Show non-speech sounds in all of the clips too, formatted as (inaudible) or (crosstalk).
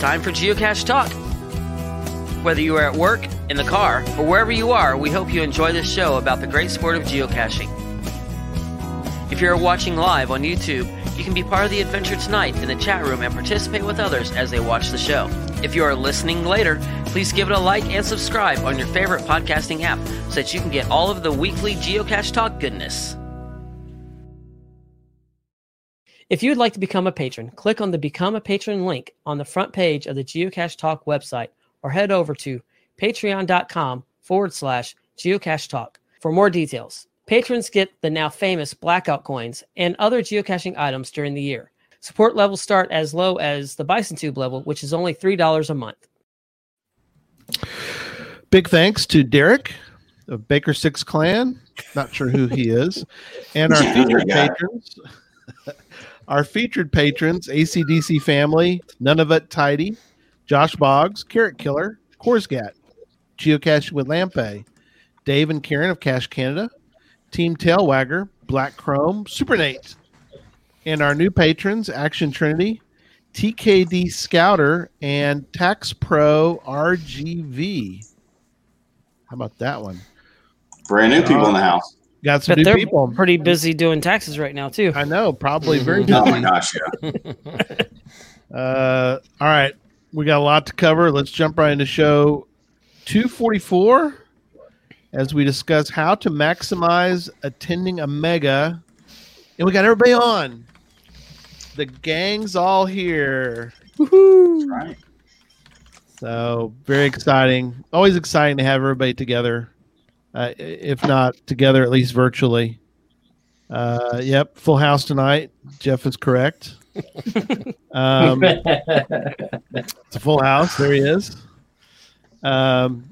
Time for Geocache Talk. Whether you are at work, in the car, or wherever you are, we hope you enjoy this show about the great sport of geocaching. If you're watching live on YouTube, you can be part of the adventure tonight in the chat room and participate with others as they watch the show. If you are listening later, please give it a like and subscribe on your favorite podcasting app so that you can get all of the weekly Geocache Talk goodness. If you would like to become a patron, click on the Become a Patron link on the front page of the Geocache Talk website or head over to patreon.com forward slash geocache talk for more details. Patrons get the now famous blackout coins and other geocaching items during the year. Support levels start as low as the Bison Tube level, which is only $3 a month. Big thanks to Derek of Baker Six Clan. Not sure who he is. And our (laughs) featured patrons. (laughs) our featured patrons, ACDC family, None of It Tidy, Josh Boggs, Carrot Killer, Korsgat, Geocache with Lampe, Dave and Karen of Cache Canada, Team Tailwagger, Black Chrome, Supernate, and our new patrons, Action Trinity, TKD Scouter, and Tax Pro RGV. How about that one? Brand new people in the house. Got some But new they're people. pretty busy doing taxes right now, too. I know, probably very busy. Oh my gosh, yeah. (laughs) Uh, all right, we got a lot to cover. Let's jump right into show 244 as we discuss how to maximize attending a mega. And we got everybody on. The gang's all here. That's right. So very exciting. Always exciting to have everybody together. Uh, if not together, at least virtually. Uh, yep, full house tonight. Jeff is correct. (laughs) um, it's a full house. There he is. Um,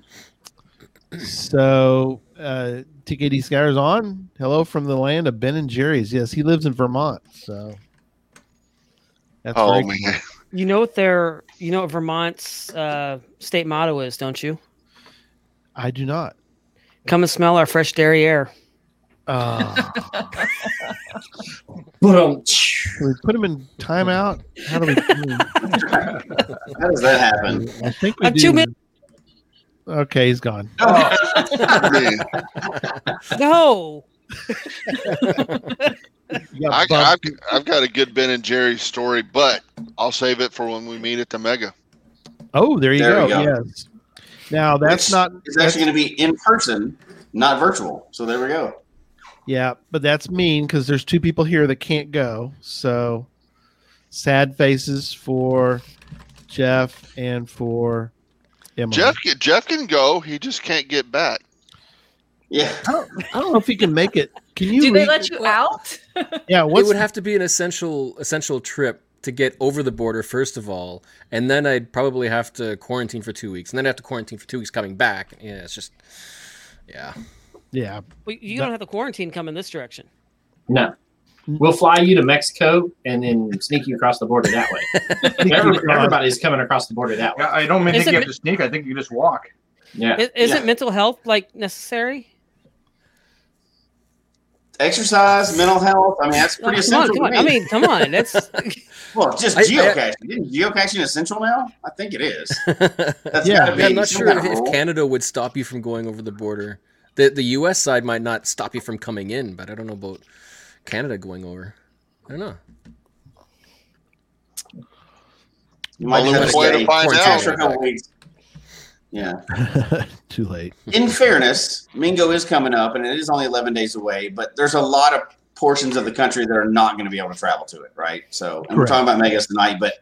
so uh, TKD Skyer's on. Hello from the land of Ben and Jerry's. Yes, he lives in Vermont. So that's Oh very man, You know what their, you know what Vermont's uh, state motto is, don't you? I do not. Come and smell our fresh dairy air. Uh, But can we put him in timeout? How do we? How does that happen? I think we I'm do. two minutes. Okay, he's gone. Man, (laughs) No. (laughs) I, I've, I've got a good Ben and Jerry's story, but I'll save it for when we meet at the Mega. oh, there you There go. go. Yes. Now that's Which not. It's actually going to be in person, not virtual. So there we go. Yeah, but that's mean because there's two people here that can't go. So sad faces for Jeff and for Emily. Jeff, can- Jeff can go. He just can't get back. Yeah. I don't, I don't know if he can make it. Can you? Do they let you out? Yeah. it would have to be an essential essential trip to get over the border first of all, and then I'd probably have to quarantine for two weeks, and then I have to quarantine for two weeks coming back. Yeah, it's just yeah. yeah. Well, You don't have the quarantine come in this direction. no, we'll fly you to Mexico and then sneak you across the border that way. (laughs) Every- everybody's coming across the border that way. I don't think Is you have to sneak. I think you just walk. Yeah, Isn't Yeah. mental health like necessary? Exercise, mental health. I mean, that's pretty come on, essential. come on. to I mean, come on. That's (laughs) well, just I- I- geocaching. Isn't geocaching essential now? I think it is. (laughs) That's Yeah. be I'm not sure if, if. Canada would stop you from going over the border. The the U.S. side might not stop you from coming in, but I don't know about Canada going over. I don't know. You might Only have to way to stay find out. A couple weeks. Yeah. (laughs) Too late. In fairness, Mingo is coming up, and it is only 11 days away. But there's a lot of portions of the country that are not going to be able to travel to it, right? So and we're talking about Megas tonight, but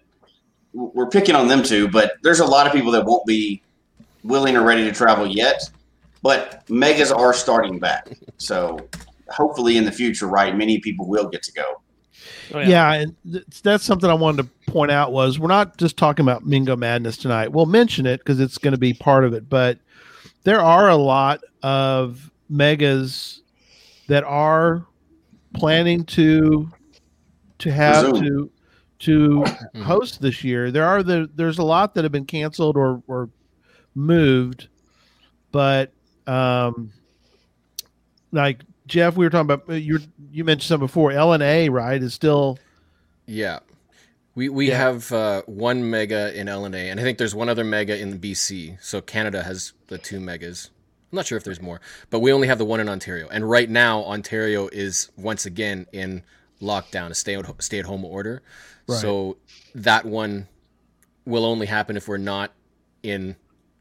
we're picking on them too. But there's a lot of people that won't be willing or ready to travel yet. But Megas are starting back, so hopefully in the future, right, many people will get to go. Oh, yeah, and th- that's something I wanted to point out was we're not just talking about Mingo Madness tonight. We'll mention it because it's going to be part of it, but there are a lot of megas that are planning to to have Resume. to to host this year. There are the there's a lot that have been canceled or or moved, but um, like Jeff, we were talking about you. You mentioned some before. LNA, right, is still Yeah. We we Yeah. have uh, one mega in LNA, and I think there's one other mega in BC. So Canada has the two megas. I'm not sure if there's more, but we only have the one in Ontario. And right now, Ontario is once again in lockdown, a stay at stay at home order. Right. So that one will only happen if we're not in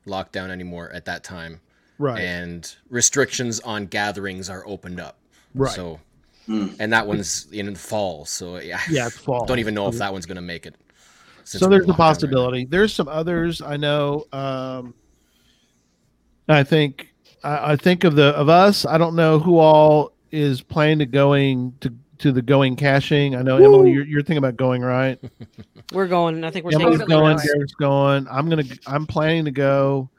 lockdown anymore at that time, Right. and restrictions on gatherings are opened up. right. So, Hmm. and that one's in the fall. So yeah, yeah, it's (laughs) fall. don't even know if that one's gonna make it. so there's a locked down right possibility. There's some others I know. Um, I think I, I think of the of us. I don't know who all is planning to going to to the going caching. I know Emily, you're, you're thinking about going right. (laughs) We're going. I think we're Emily's going. going. Derek's going. I'm gonna. I'm planning to go.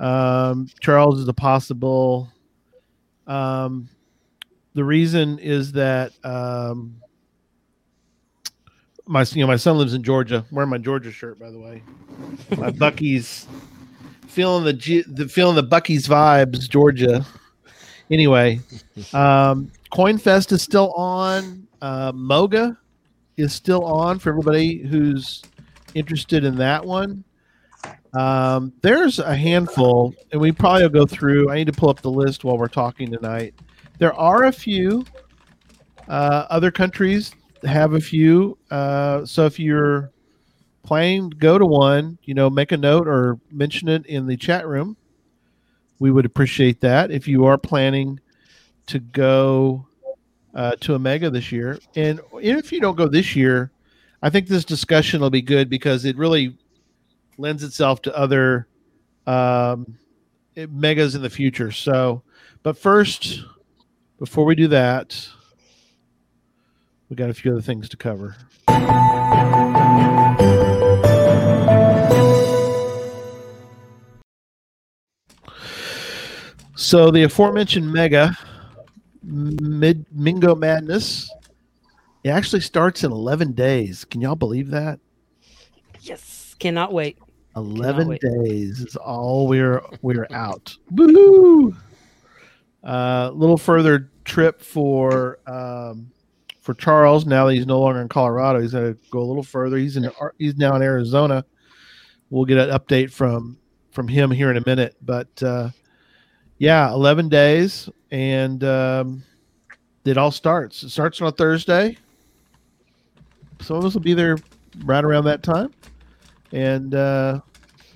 Um, Charles is a possible. Um, the reason is that um, my you know my son lives in Georgia. I'm wearing my Georgia shirt, by the way. My (laughs) Buc-ee's feeling the G, the feeling the Buc-ee's vibes, Georgia. Anyway, um, CoinFest is still on. Uh, Moga is still on for everybody who's interested in that one. Um, there's a handful, and we probably will go through. I need to pull up the list while we're talking tonight. There are a few. Uh, other countries have a few. Uh, so if you're planning to go to one, you know, make a note or mention it in the chat room. We would appreciate that if you are planning to go uh, to a mega this year. And if you don't go this year, I think this discussion will be good because it really lends itself to other um, megas in the future. So, but first, before we do that, we got a few other things to cover. So the aforementioned mega mid Mingo Madness, it actually starts in 11 days. Can y'all believe that? Yes, cannot wait. 11 days is all we're we're out. (laughs) Woohoo! A little further trip for um, for Charles. Now that he's no longer in Colorado, he's going to go a little further. He's in Ar- he's now in Arizona. We'll get an update from from him here in a minute. But uh, yeah, 11 days, and um, it all starts. It starts on a Thursday. Some of us will be there right around that time and uh,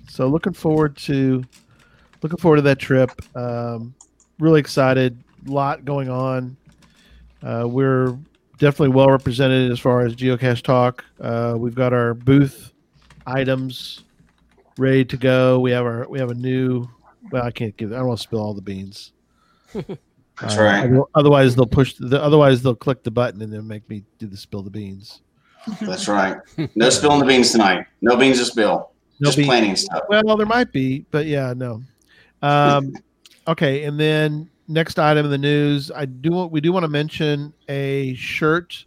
so looking forward to looking forward to that trip. Um, really excited. A lot going on. Uh, we're definitely well represented as far as geocache talk. Uh, we've got our booth items ready to go. We have our we have a new. Well, I can't give. I don't want to spill all the beans. (laughs) That's Uh, right. Otherwise, they'll push. The, otherwise, they'll click the button and then make me do the spill the beans. That's right. No spilling the beans tonight. No beans to spill. No Just beans. planning stuff. Well, there might be, but yeah, no. Um, (laughs) okay, and then next item in the news, I do want we do want to mention a shirt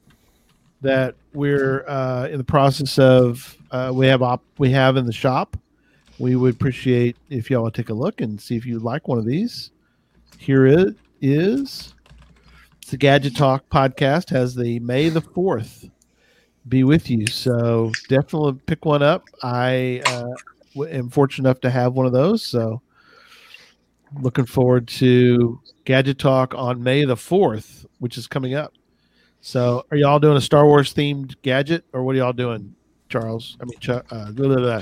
that we're uh, in the process of. Uh, we have op- we have in the shop. We would appreciate if y'all would take a look and see if you like one of these. Here. It's the Gadget Talk podcast has the May the fourth be with you. So definitely pick one up. I uh, am fortunate enough to have one of those. So looking forward to Gadget Talk on May the 4th, which is coming up. So are y'all doing a Star Wars themed gadget or what are y'all doing, Charles? I mean, Ch- uh, blah, blah, blah.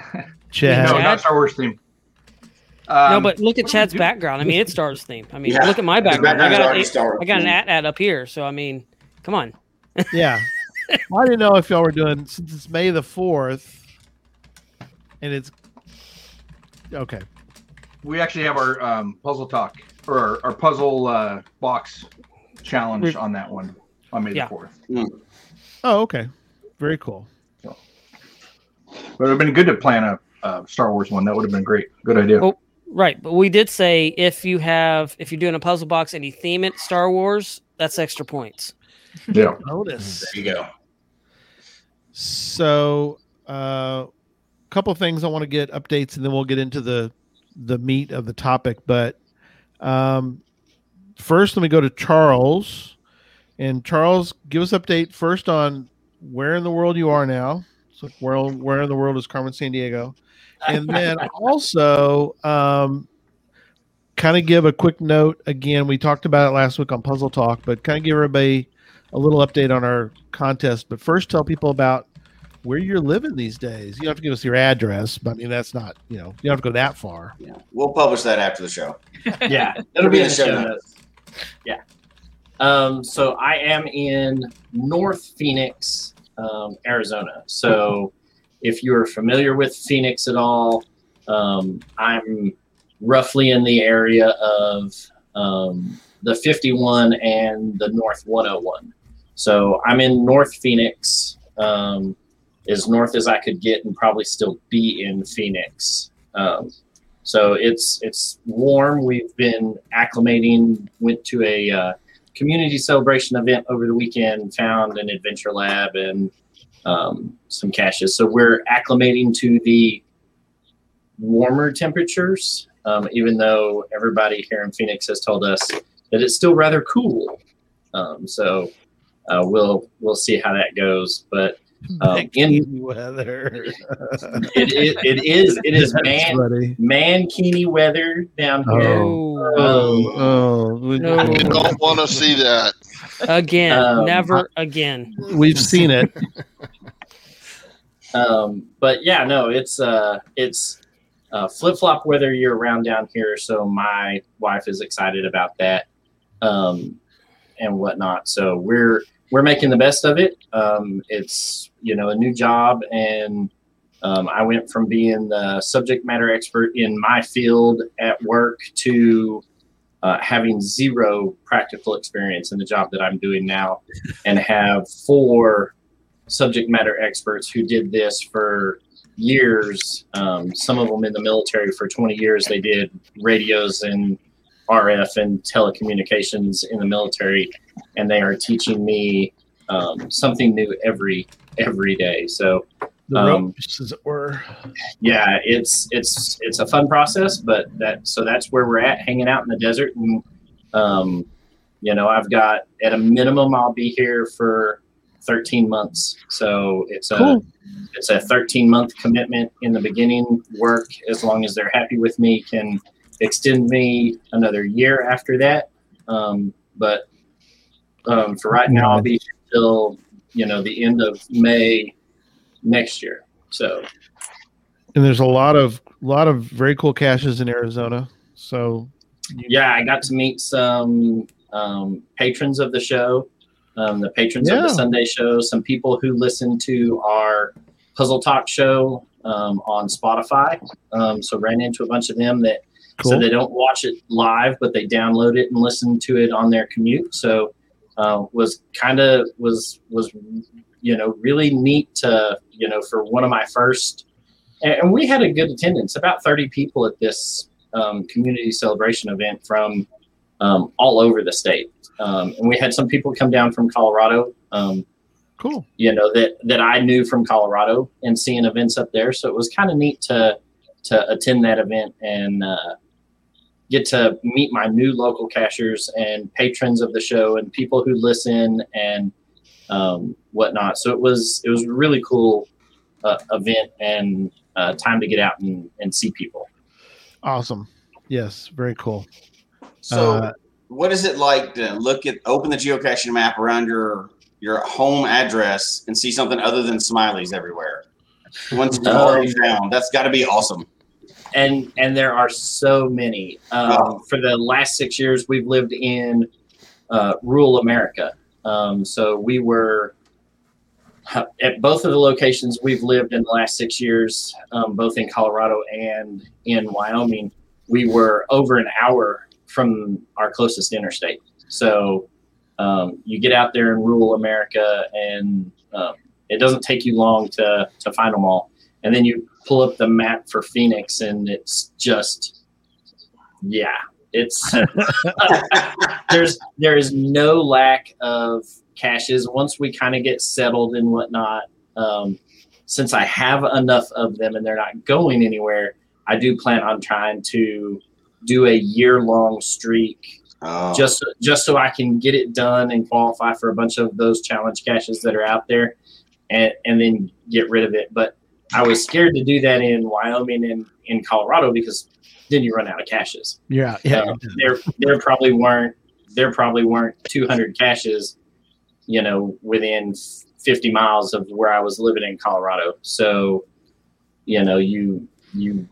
(laughs) Chad. no, not Star Wars theme. no, Um, but look at Chad's background. I mean, it's Stars theme. I mean, Yeah, look at my His background. I got already a, Star Wars I got an themed. at at up here. So I mean, come on. Yeah. (laughs) Well, I didn't know if y'all were doing since it's May the 4th and it's okay. We actually have our um, puzzle talk or our, our puzzle uh, box challenge We've- on that one on May Yeah. the fourth. Oh, okay. Very cool. But it would have been good to plan a, a Star Wars one. That would have been great. Good idea. Well- Right, but we did say if you have if you're doing a puzzle box and you theme it Star Wars, that's extra points. yeah. Bonus. There you go. So, a uh, couple things I want to get updates, and then we'll get into the the meat of the topic. But um, first, let me go to Charles, and Charles, give us update first on where in the world you are now. So where where in the world is Carmen Sandiego, and then (laughs) also um, kind of give a quick note. Again, we talked about it last week on Puzzle Talk, but kind of give everybody a little update on our contest. But first, tell people about where you're living these days. You don't have to give us your address, but I mean that's not you know you don't have to go that far. Yeah, we'll publish that after the show. (laughs) yeah, it'll be in the show notes. Yeah. Um, so I am in North Phoenix, um, Arizona. So if you're familiar with Phoenix at all, um, I'm roughly in the area of um, the 51 and the North 101. So I'm in North Phoenix, um, as north as I could get, and probably still be in Phoenix. Um, so it's it's warm. We've been acclimating. Went to a uh, community celebration event over the weekend. Found an adventure lab and um, some caches. So we're acclimating to the warmer temperatures, um, even though everybody here in Phoenix has told us that it's still rather cool. Um, so uh, we'll we'll see how that goes. But (laughs) um, in weather, it, (laughs) it, it is it is man mankini weather down here. Oh, oh, oh. No. I don't want to see that. Again, Um, never again. We've seen it. (laughs) Um, but yeah, no, it's uh, it's uh, flip flop weather year round down here. So my wife is excited about that, um, and whatnot. So we're we're making the best of it. Um, it's you know a new job, and um, I went from being the subject matter expert in my field at work to uh, having zero practical experience in the job that I'm doing now, and have four subject matter experts who did this for years. Um, some of them in the military for 20 years. They did radios and RF and telecommunications in the military, and they are teaching me um, something new every every day. So The Um, ropes, as it were. yeah, it's it's it's a fun process, but that so that's where we're at, hanging out in the desert, and um, you know, I've got at a minimum, I'll be here for 13 months. So it's a Cool. it's a 13 month commitment in the beginning. Work as long as they're happy with me can extend me another year after that. Um, but um, for right now, I'll be till you know the end of May next year. So And there's a lot of lot of very cool caches in Arizona. So yeah, I got to meet some um, patrons of the show, um, the patrons of the Sunday show, some people who listen to our Puzzle Talk show um, on Spotify. Um, so ran into a bunch of them that cool. so they don't watch it live, but they download it and listen to it on their commute. So uh, was kind of was was you know really neat to you know for one of my first, and, we had a good attendance, about thirty people at this um, community celebration event from um, all over the state, um, and we had some people come down from Colorado. Um, cool. you know that that I knew from Colorado and seeing events up there. So it was kind of neat to to attend that event and uh, get to meet my new local cachers and patrons of the show and people who listen and um, whatnot. So it was it was a really cool uh, event and uh, time to get out and, and see people. Awesome. Yes, very cool. So, Uh, what is it like to look at open the geocaching map around your your home address and see something other than smileys everywhere? Once you're already found, that's got to be awesome. And and there are so many. Um. For the last six years, we've lived in uh, rural America. Um, so we were at both of the locations we've lived in the last six years, um, both in Colorado and in Wyoming. We were over an hour from our closest interstate. So um, you get out there in rural America, and um, it doesn't take you long to to find them all. And then you pull up the map for Phoenix, and it's just, yeah, it's (laughs) there's there is no lack of caches once we kind of get settled and whatnot. Um, since I have enough of them and they're not going anywhere, I do plan on trying to do a year long streak Oh, just just so I can get it done and qualify for a bunch of those challenge caches that are out there. and and then get rid of it. But I was scared to do that in Wyoming and in Colorado because then you run out of caches. Yeah, yeah. Uh, there there probably weren't there probably weren't 200 caches, you know, within 50 miles of where I was living in Colorado. So, you know, you you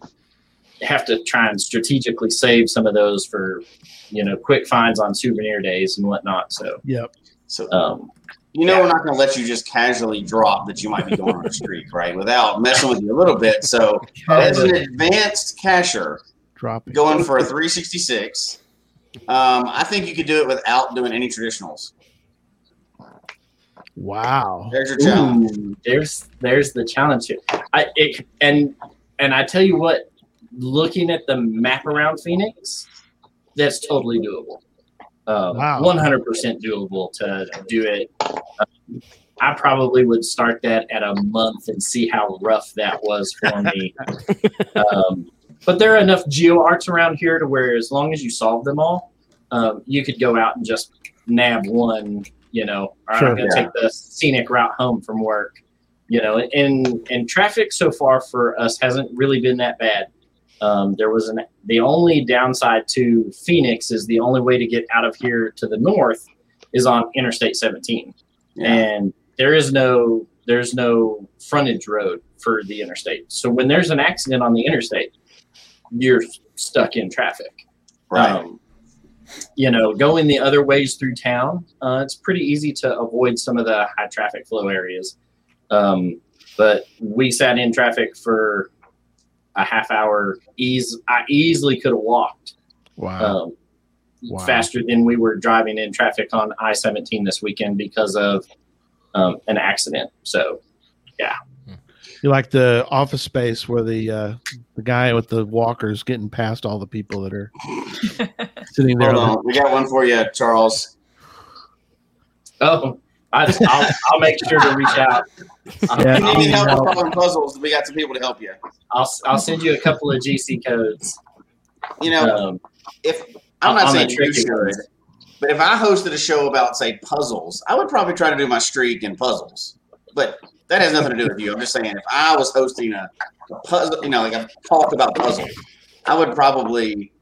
have to try and strategically save some of those for, you know, quick finds on souvenir days and whatnot. So, Yep. So um, you know we're not going to let you just casually drop that you might be going on a streak, (laughs) right? Without messing with you a little bit. So as an advanced cacher Dropping. going for a 366, um, I think you could do it without doing any traditionals. Wow. There's your challenge. Ooh, there's there's the challenge here. I it, and and I tell you what, looking at the map around Phoenix, that's totally doable. Uh, Wow. One hundred percent doable to do it. Um, I probably would start that at a month and see how rough that was for me. (laughs) um, but there are enough geo arts around here to where as long as you solve them all, um, you could go out and just nab one. You know, Sure. I'm going to Yeah. take the scenic route home from work. You know, and and traffic so far for us hasn't really been that bad. Um, there was an the only downside to Phoenix is the only way to get out of here to the north is on Interstate 17, Yeah. and there is no there's no frontage road for the interstate. So when there's an accident on the interstate, you're stuck in traffic. Right. Um, you know, going the other ways through town, uh, it's pretty easy to avoid some of the high traffic flow areas. Um, but we sat in traffic for a half hour. Ease, I easily could have walked Wow. um, Wow. faster than we were driving in traffic on I 17 this weekend because of um, an accident. So, yeah. You like the office space where the uh, the guy with the walkers getting past all the people that are (laughs) sitting there. Hold on. We got one for you, Charles. oh, I, I'll, I'll make sure to reach out. (laughs) Yeah. If you need help I'll- with solving puzzles, we got some people to help you. I'll, I'll send you a couple of GC codes. You know, Um, if I'm not on saying the you should, ones. but if I hosted a show about say puzzles, I would probably try to do my streak in puzzles. But that has nothing to do with you. I'm just saying if I was hosting a, a puzzle, you know, like a talk about puzzles, I would probably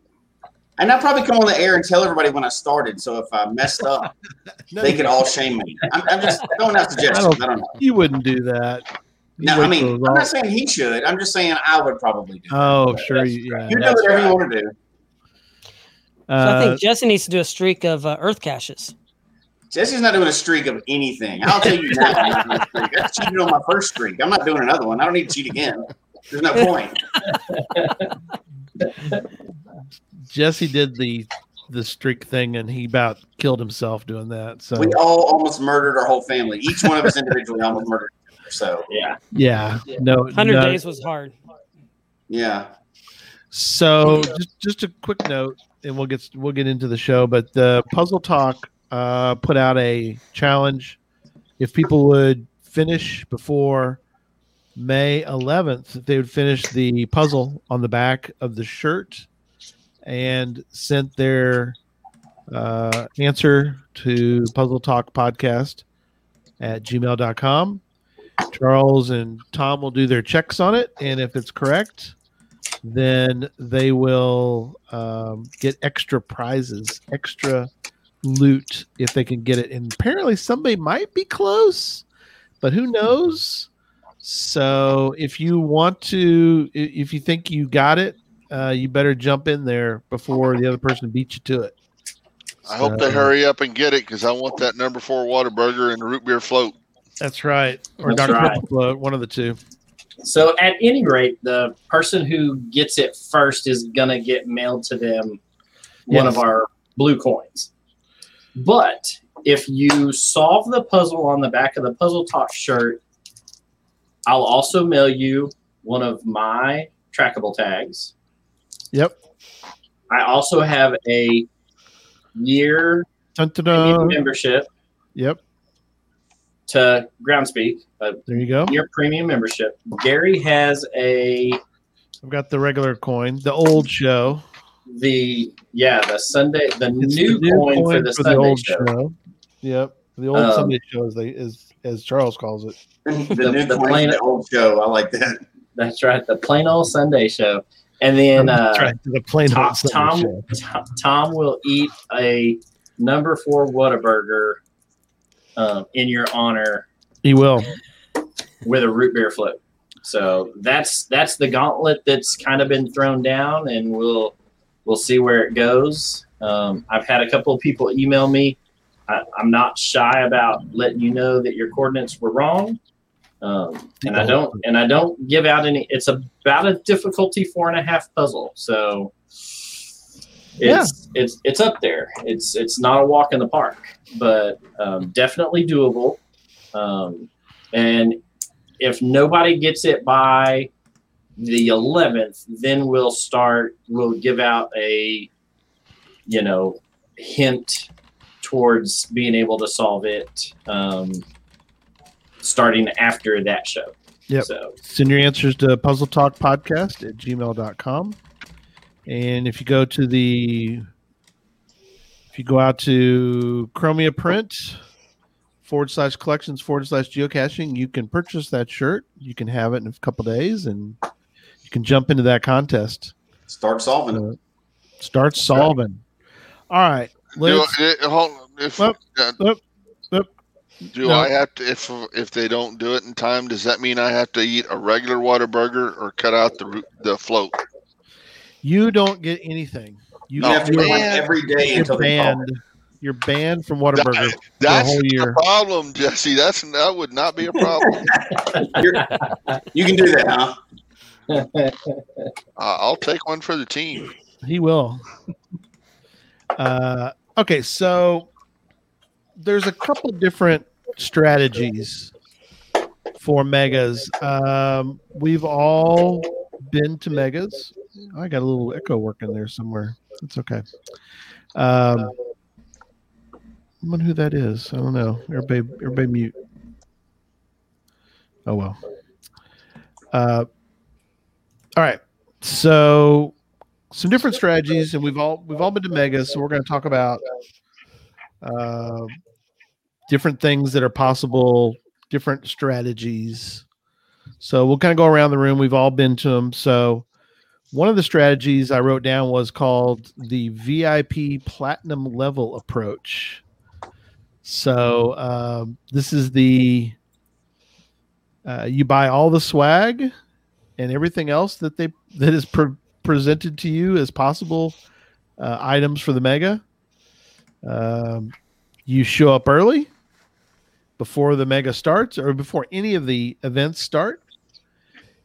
and I'd probably come on the air and tell everybody when I started. So if I messed up, (laughs) No, they could all shame me. I'm, I'm just throwing out suggestions. I don't, know. You wouldn't do that. You No, I mean, I'm not saying he should. I'm just saying I would probably do. that. Oh, sure. You, yeah. you do That's whatever right. you want to do. So I Uh, think Jesse needs to do a streak of uh, Earth caches. Jesse's not doing a streak of anything. I'll tell you now. I'm not doing a streak. I cheated on my first streak. I'm not doing another one. I don't need to cheat again. There's no point. (laughs) Jesse did the the streak thing, and he about killed himself doing that. So We all almost murdered our whole family. Each one of us individually almost murdered. So yeah. yeah, no, 100 no- days was hard. yeah, So just just a quick note, and we'll get we'll get into the show. But the Puzzle Talk uh, put out a challenge. If people would finish before May 11th, if they would finish the puzzle on the back of the shirt and sent their uh, answer to Puzzle Talk Podcast at gmail.com. Charles and Tom will do their checks on it, and if it's correct, then they will um, get extra prizes, extra loot if they can get it. And apparently, somebody might be close, but who knows? So, if you want to, if you think you got it, uh, you better jump in there before the other person beats you to it. I hope they hurry up and get it because I want that number four Whataburger and root beer float. That's right, or That's Dr. right. Float, one of the two. So at any rate, the person who gets it first is gonna get mailed to them one Yes. of our blue coins. But if you solve the puzzle on the back of the puzzle talk shirt, I'll also mail you one of my trackable tags. Yep. I also have a year Dun, dun, dun. membership Yep. to Groundspeak, There you go. year premium membership. Gary has a I've got the regular coin, the old show. the yeah the Sunday the new, the coin, for the Sunday show. Yep, the old Um, Sunday show, as they as as Charles calls it. (laughs) the, The- new the claim plain- old show. I like that. That's right, the plain old Sunday show. And then (laughs) uh, right. The plain Tom, old Sunday Tom, show. Tom, Tom will eat a number four Whataburger um, in your honor He will. with a root beer float. So that's that's the gauntlet that's kind of been thrown down, and we'll we'll see where it goes. Um, I've had a couple of people email me. I, I'm not shy about letting you know that your coordinates were wrong, um, and I don't and I don't give out any. It's about a difficulty four and a half puzzle, so it's it's it's up there. It's it's not a walk in the park, but um, definitely doable. Um, and if nobody gets it by the 11th, then we'll start. We'll give out a, you know, hint towards being able to solve it. Um, starting after that show. Yep. So Send your answers to puzzle talk podcast at gmail.com. And if you go to the, if you go out to Chromia Print forward slash collections forward slash geocaching, you can purchase that shirt. You can have it in a couple days and you can jump into that contest. Start solving it. Uh, start solving. All right. Let's, I- hold, if, Well, uh, well, well, do no. I have to if if they don't do it in time? Does that mean I have to eat a regular Whataburger or cut out the the float? you don't get anything. You, You have to you're, do one man. every day you're until they banned. You're banned from Whataburger for a That's whole the year. problem, Jesse. That's that would not be a problem. (laughs) You're- You can do that, huh? (laughs) uh, I'll take one for the team. He will. (laughs) Uh, okay, so there's a couple different strategies for megas. Um, we've all been to megas. I got a little echo working there somewhere. It's okay. Um, I wonder who that is. I don't know. Everybody, everybody mute. Oh well. Uh, all right. So some different strategies, and we've all we've all been to megas, so we're going to talk about uh, different things that are possible, different strategies. So we'll kind of go around the room. We've all been to them. So one of the strategies I wrote down was called the VIP platinum level approach. So um, this is the uh, you buy all the swag and everything else that they that is pre- presented to you as possible uh, items for the mega. Um, you show up early before the mega starts or before any of the events start.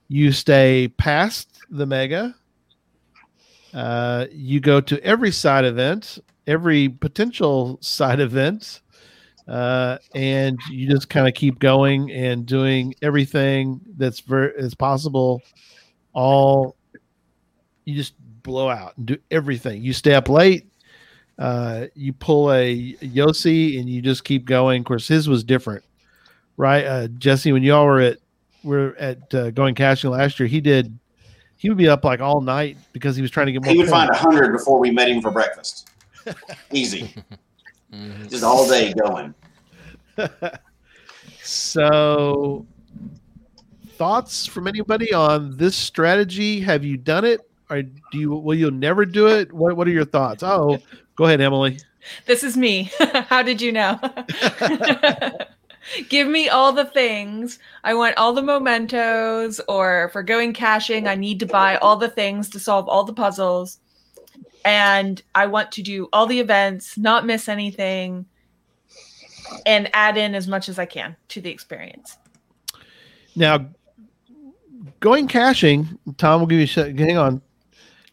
You stay past the mega. Uh, you go to every side event, every potential side event, uh, and you just kind of keep going and doing everything that's ver- as possible. All you just blow out and do everything. You stay up late. Uh, you pull a Yossi and you just keep going. Of course, his was different, right? Uh, Jesse, when y'all were at were at uh, going caching last year, he did. He would be up like all night because he was trying to get more. He would find a hundred before we met him for breakfast. (laughs) Easy, Mhm. just all day going. (laughs) so, thoughts from anybody on this strategy? Have you done it, or do you? Will you never do it? What What are your thoughts? Oh, go ahead, Emily. This is me. (laughs) How did you know? (laughs) Give me all the things. I want all the mementos, or for going caching, I need to buy all the things to solve all the puzzles. And I want to do all the events, not miss anything, and add in as much as I can to the experience. Now, going caching, Tom will give you. Hang on.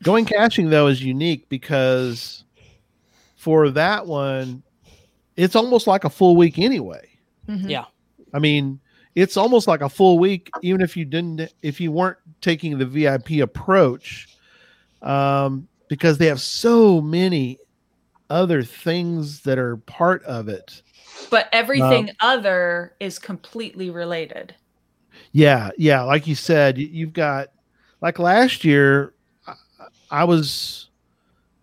Going caching though is unique because for that one, it's almost like a full week anyway. Mhm. Yeah. I mean, it's almost like a full week, even if you didn't, if you weren't taking the VIP approach, um, because they have so many other things that are part of it. But everything other is completely related. Yeah, yeah. Like you said, you've got like last year. I, was,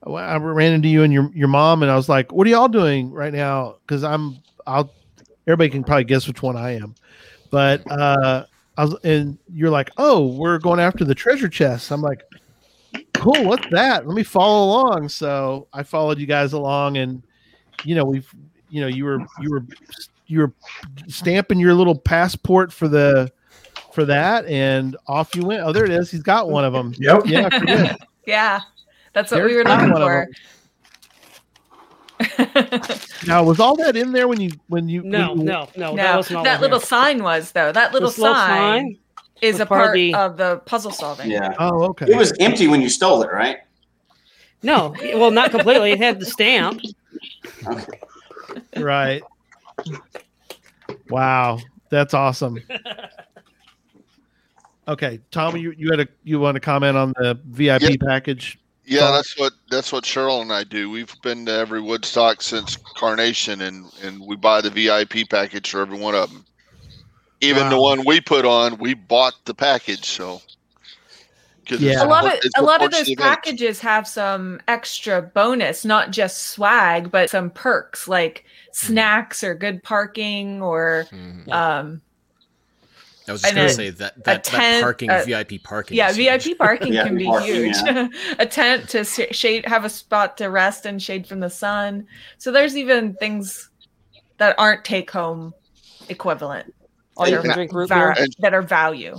I ran into you and your your mom, and I was like, "What are y'all doing right now?" Because I'm, I'll. Everybody can probably guess which one I am, But uh, I was, and you're like, oh, we're going after the treasure chest. I'm like, cool. What's that? Let me follow along. So I followed you guys along, and you know, we've, you know, you were, you were, you were stamping your little passport for the, for that, and off you went. Oh, there it is. He's got one of them. Yep. Yeah. I forget. Yeah, that's what There's we were looking one for. Now, was all that in there when you, when you, No, when you- no, no, no, that wasn't that little there. sign was though. That little This little sign, is a part of the- of the puzzle solving. Yeah. Oh, okay. It was empty when you stole it, right? No, well, not completely. It had the stamp. right. Wow, that's awesome. (laughs) Okay, Tommy, you, you had a you want to comment on the VIP Yep. package? Yeah, Tom? that's what that's what Cheryl and I do. We've been to every Woodstock since Carnation, and and we buy the VIP package for every one of them. Even the one we put on, we bought the package. So Yeah. a lot of a lot of those the event. packages have some extra bonus, not just swag, but some perks like snacks or good parking or Mhm. um I was just And gonna a- say that that, that parking uh, VIP parking. yeah vip parking can be parking, huge yeah. (laughs) a tent to shade have a spot to rest and shade from the sun so there's even things that aren't take home equivalent All you that are drink root va- beer. that are value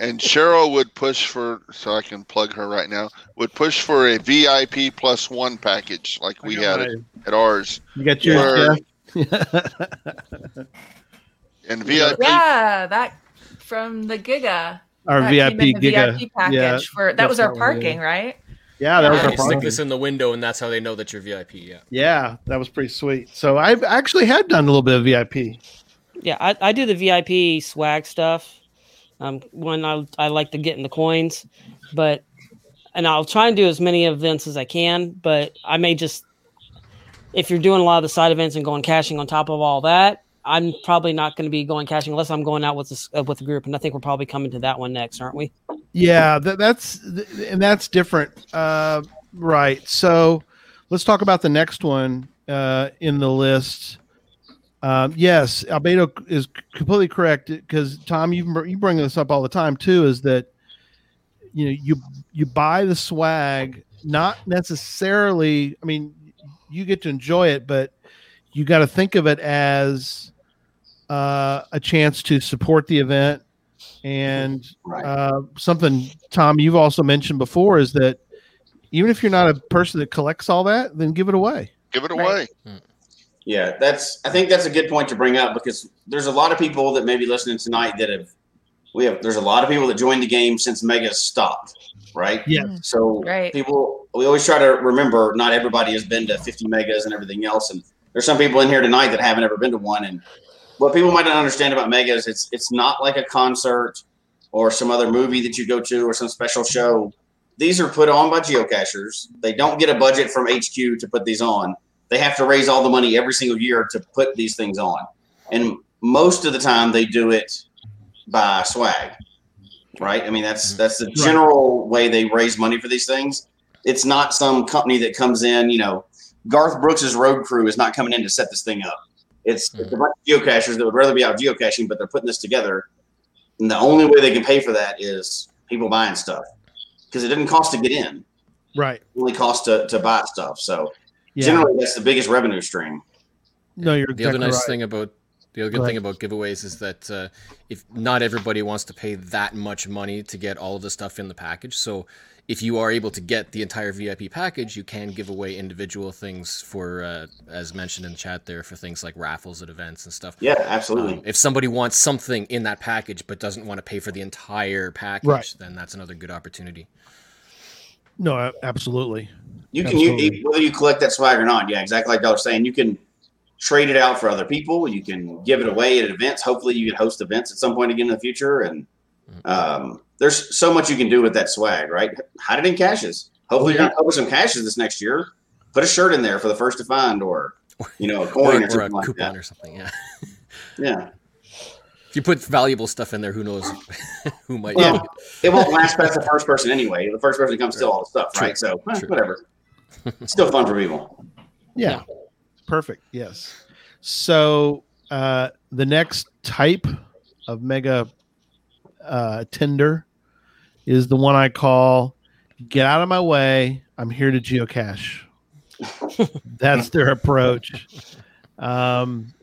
And Cheryl would push for, so I can plug her right now. Would push for a VIP plus one package like we had got it mine. at ours. You got yours, Where- Jeff? (laughs) (laughs) And VIP, yeah that from the giga Our that VIP the Giga. VIP package Yeah, for that was our what we parking right Yeah, that was our You stick parking. this in the window, and that's how they know that you're VIP. Yeah. Yeah, that was pretty sweet. So I've actually had done a little bit of VIP. Yeah, I, I do the VIP swag stuff. Um, when I I like to get in the coins, but and I'll try and do as many events as I can. But I may just if you're doing a lot of the side events and going caching on top of all that, I'm probably not going to be going caching unless I'm going out with uh, with the group. And I think we're probably coming to that one next, aren't we? Yeah, that, that's and that's different. Uh, right. So let's talk about the next one uh, in the list. Um, yes, Albedo is completely correct because Tom, you you bring this up all the time too. Is that you know you you buy the swag not necessarily. I mean, you get to enjoy it, but you got to think of it as uh, a chance to support the event and Right. uh, something Tom you've also mentioned before is that even if you're not a person that collects all that, then give it away. give it Right. away. Yeah, that's. I think that's a good point to bring up because there's a lot of people that may be listening tonight that have. We have. There's a lot of people that joined the game since Mega stopped, right? Yeah. So Right. people, we always try to remember not everybody has been to 50 megas and everything else, and there's some people in here tonight that haven't ever been to one. And what people might not understand about megas, it's it's not like a concert or some other movie that you go to or some special show. These are put on by geocachers. They don't get a budget from HQ to put these on. They have to raise all the money every single year to put these things on, and most of the time they do it by swag right? I mean, that's that's the general way they raise money for these things. It's not some company that comes in, you know, Garth Brooks's road crew is not coming in to set this thing up. It's, it's a bunch of geocachers that would rather be out geocaching, but they're putting this together. And the only way they can pay for that is people buying stuff because it didn't cost to get in; Right. it only cost to, to buy stuff. So Yeah. generally, that's the biggest revenue stream. no, you're The exactly other nice right. thing about the other Go good thing about giveaways is that uh, if not everybody wants to pay that much money to get all of the stuff in the package, so if you are able to get the entire VIP package, you can give away individual things for, uh, as mentioned in the chat there, for things like raffles at events and stuff. Yeah, absolutely. Um, if somebody wants something in that package but doesn't want to pay for the entire package, Right. then that's another good opportunity. No, absolutely. You can Absolutely. you, whether you collect that swag or not. Yeah, exactly like Doug was saying. You can trade it out for other people. You can give it away at events. Hopefully, you can host events at some point again in the future. And um, there's so much you can do with that swag, right? Hide it in caches. Hopefully, you're going to publish some caches this next year. Put a shirt in there for the first to find, or you know, a coin or, or a something like coupon that. or something, yeah. Yeah, If you put valuable stuff in there, who knows (laughs) who might Well, take it. it won't last past the first person anyway. The first person comes steal all the stuff, True. right? So eh, True. whatever. It's still fun for people. Yeah. Perfect. Yes. So uh, the next type of Mega uh, Tinder is the one I call "Get out of my way! I'm here to geocache." (laughs) That's their approach. Um,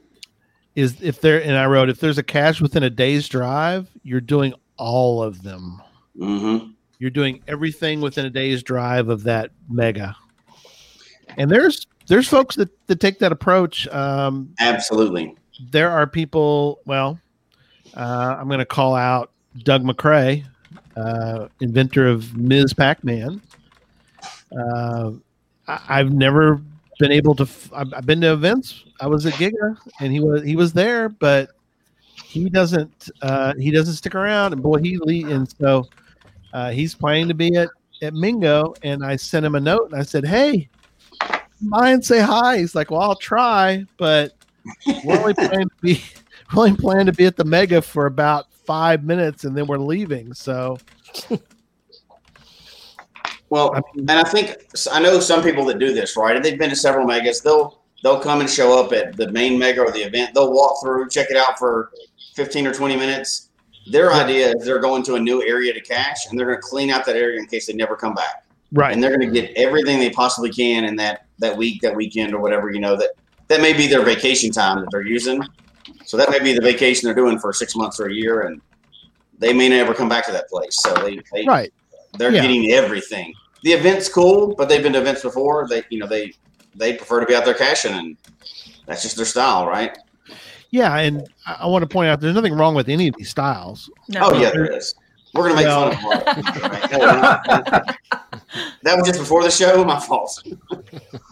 is if there and I wrote if there's a cache within a day's drive, you're doing all of them. Mm-hmm. You're doing everything within a day's drive of that mega. And there's there's folks that, that take that approach. Um, Absolutely. there are people. Well, uh, I'm going to call out Doug Macrae, uh, inventor of Ms. Pac-Man. Uh, I, I've never been able to. F- I've, been to events. I was at Giga, and he was he was there, but he doesn't. Uh, he doesn't stick around, and boy, he and so uh, he's planning to be at at Mingo, and I sent him a note, and I said, "Hey, mind say hi." He's like, "Well, I'll try, but we're only (laughs) planning to be we're only planning to be at the Mega for about five minutes, and then we're leaving." So Well, and I think I know some people that do this, right? And they've been to several megas. They'll they'll come and show up at the main mega or the event. They'll walk through, check it out for fifteen or twenty minutes. Their idea is they're going to a new area to cache, and they're going to clean out that area in case they never come back. right, And they're going to get everything they possibly can in that that week, that weekend, or whatever. You know that that may be their vacation time that they're using. So that may be the vacation they're doing for six months or a year, and they may never come back to that place. So they, they right, they're Yeah. getting everything. The event's cool, but they've been to events before. They, you know, they they prefer to be out there caching, and that's just their style, right? yeah. And I, I want to point out, there's nothing wrong with any of these styles. No. Oh yeah, there is. We're gonna make Well- fun of them. all right? No, we're not. that was just before the show. My fault.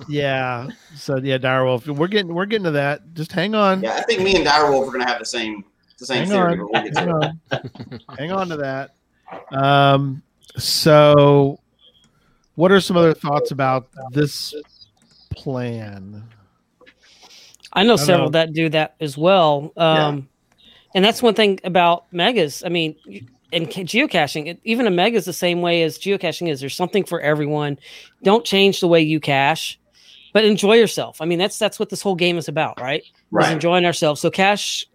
Yeah. So yeah, Direwolf, we're getting we're getting to that. Just hang on. Yeah, I think me and Direwolf are gonna have the same the same Hang theory. on. But we'll get Hang to it. on. hang on to that. Um. So, what are some other thoughts about this plan? I know I several know. that do that as well. Um, And that's one thing about megas. I mean, and geocaching, even a mega is the same way as geocaching is. There's something for everyone. Don't change the way you cache, but enjoy yourself. I mean, that's that's what this whole game is about, right? Is Right. enjoying ourselves. So cache,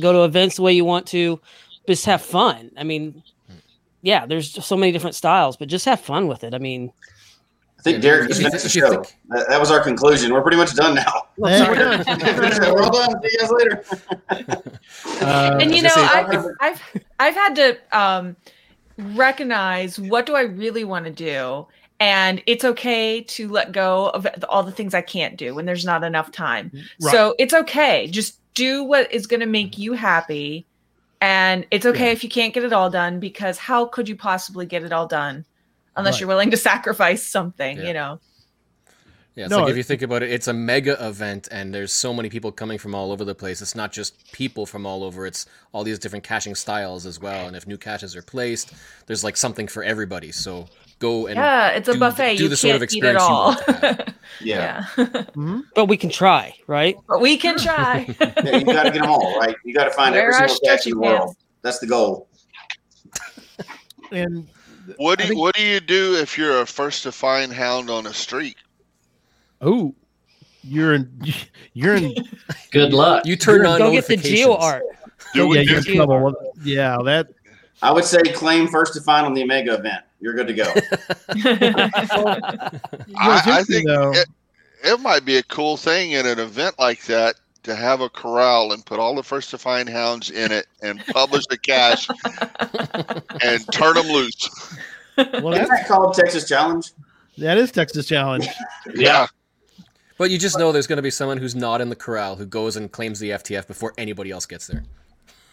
go to events the way you want to, just have fun. I mean, hmm. yeah, there's so many different styles, but just have fun with it. I mean, I think Derek just If you- finished the show. That, that was our conclusion. We're pretty much done now. Hey, (laughs) we're done. (laughs) We're all done. See you guys later. Uh, and you know, was I've, I've I've had to um, recognize what do I really want to do, and it's okay to let go of all the things I can't do when there's not enough time. Right. So it's okay. Just do what is going to make you happy, and it's okay Yeah. if you can't get it all done because how could you possibly get it all done unless Right. you're willing to sacrifice something? Yeah. You know. Yeah, it's No, like if you think about it, it's a mega event, and there's so many people coming from all over the place. It's not just people from all over; it's all these different caching styles as well. And if new caches are placed, there's like something for everybody. So go and yeah, it's a do- buffet. do you the sort of can't eat it experience you all. want to have. (laughs) Yeah. yeah. mhm. but we can try, right? (laughs) but we can try. (laughs) yeah you got to get them all right. You got to find Wear every single cache in stretchy the world. That's the goal. And What I do think- What do you do if you're a first to find hound on a street? oh, you're in (laughs) you're in (laughs) Good luck. You turn on Go get the geo art. Do yeah, you're do? in trouble. Yeah, that I would say claim first to find on the Omega event. You're good to go. (laughs) I, I think though. it, it might be a cool thing in an event like that to have a corral and put all the first to find hounds in it and publish the cache and turn them loose. well, Isn't that's, that called Texas Challenge? that is Texas Challenge. Yeah. But you just know there's going to be someone who's not in the corral who goes and claims the FTF before anybody else gets there.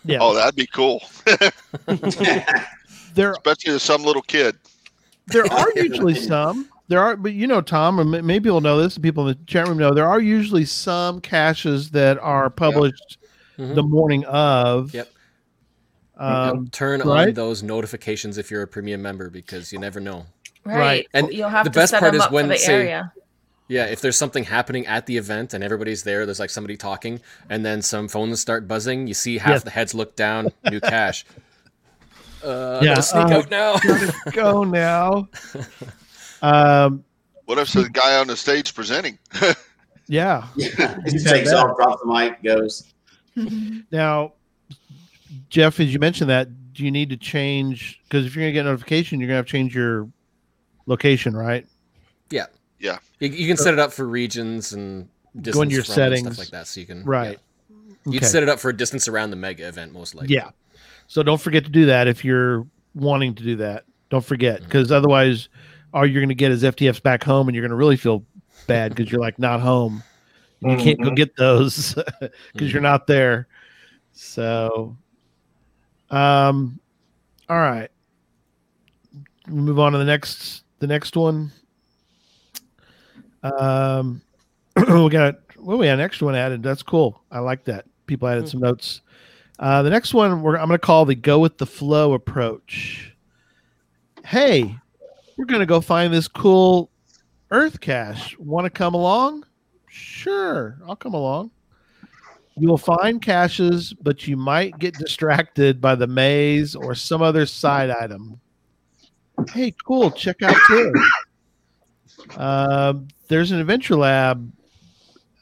Yeah, Oh, that'd be cool, there especially to some little kid. there are usually some. There are, but you know, Tom, or maybe you'll know this. People in the chat room know there are usually some caches that are published Mhm. the morning of. Yep. Um, turn on those notifications if you're a premium member because you never know. right. Right. And you'll have the to best set part them is up when, the say, area. Yeah, if there's something happening at the event and everybody's there, there's like somebody talking, and then some phones start buzzing. You see half Yes. the heads look down, new cache. (laughs) Uh, Yeah, yeah, sneak uh, out now. (laughs) go now. (laughs) Um, What if the guy on the stage presenting? (laughs) yeah. Yeah. He takes off, drops the mic, goes. (laughs) Now, Jeff, as you mentioned that, do you need to change? Because if you're gonna get a notification, you're gonna have to change your location, right? Yeah. Yeah. You, you can set it up for regions and Go into your distance settings. stuff like that, so you can Right. yeah. You'd Okay. set it up for a distance around the mega event, most likely. Yeah. So don't forget to do that if you're wanting to do that. Don't forget Mm-hmm. because otherwise, all you're going to get is FTFs back home, and you're going to really feel bad because you're like not home. You can't go Mhm. get those (laughs) because Mm-hmm. you're not there. So, um, all right. We move on to the next the next one. Um, (clears throat) we got well, we had an extra one added. That's cool. I like that. People added some notes. Uh, the next one we're, I'm going to call the go with the flow approach. Hey, we're going to go find this cool Earth cache. Want to come along? Sure, I'll come along. You will find caches, but you might get distracted by the maze or some other side item. Hey, cool. Check out this. Um, there's an adventure lab,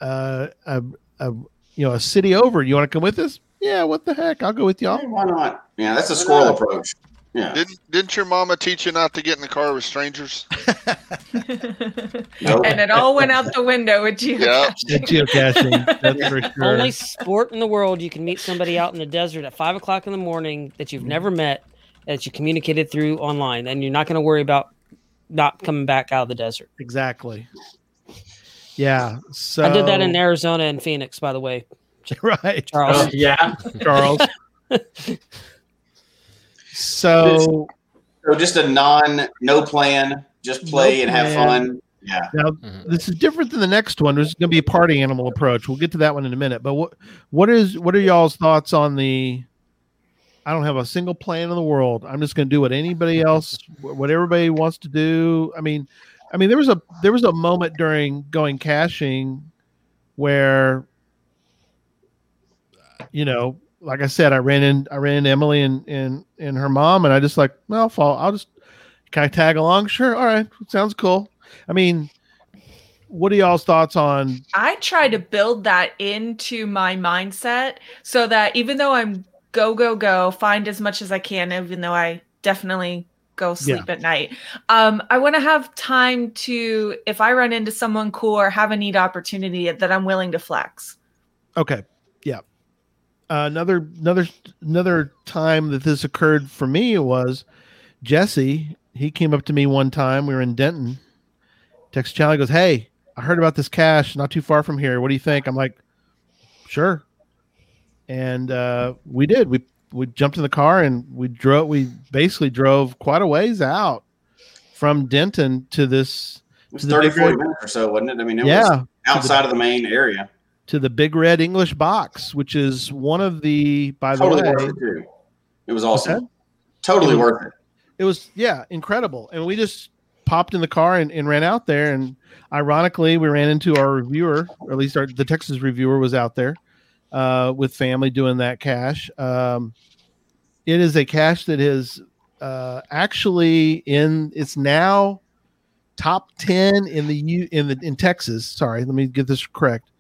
uh, a, a, you know, a city over. You want to come with us? Yeah, what the heck? I'll go with y'all. Hey, why not? Yeah, that's a squirrel approach. Yeah. Didn't didn't your mama teach you not to get in the car with strangers? Nope. (laughs) and it all went out the window with you. Yeah. Yeah, geocaching. That's for (laughs) sure. Only sport in the world you can meet somebody out in the desert at five o'clock in the morning that you've never met, that you communicated through online, and you're not going to worry about not coming back out of the desert. exactly. Yeah. So I did that in Arizona and Phoenix, by the way, (laughs) right, Charles. Oh, yeah. Charles. So So just a non, no plan, just play No and have fun. Yeah. now Mhm. this is different than the next one. This is going to be a party animal approach. We'll get to that one in a minute. But what what is what are y'all's thoughts on the? I don't have a single plan in the world. I'm just going to do what anybody else, what everybody wants to do. I mean, I mean, there was a there was a moment during going caching where, you know, like I said, I ran in I ran into Emily and and and her mom, and I just like, well, I'll follow. I'll just can I tag along? Sure. All right. Sounds cool. I mean, what are y'all's thoughts on? I try to build that into my mindset so that even though I'm go, go, go, find as much as I can, even though I definitely go sleep at night, um, I want to have time to, if I run into someone cool or have a neat opportunity, that I'm willing to flex. Okay. Uh, another another another time that this occurred for me was Jesse. He came up to me one time. We were in Denton. Text Charlie goes, "Hey, I heard about this cache not too far from here. What do you think?" I'm like, "Sure." And uh, we did. We we jumped in the car and we drove. We basically drove quite a ways out from Denton to this It was To 30, 40 minutes or so, wasn't it? I mean, it yeah was outside of the main area. To the Big Red English Box, which is one of the by the Totally way. worth it, too. It was awesome. Totally It was- worth it. it was yeah incredible and we just popped in the car and, and ran out there and ironically we ran into our reviewer or at least our the texas reviewer was out there uh, with family doing that cache um, it is a cache that is uh, actually in it's now top 10 in the U in the in texas sorry let me get this correct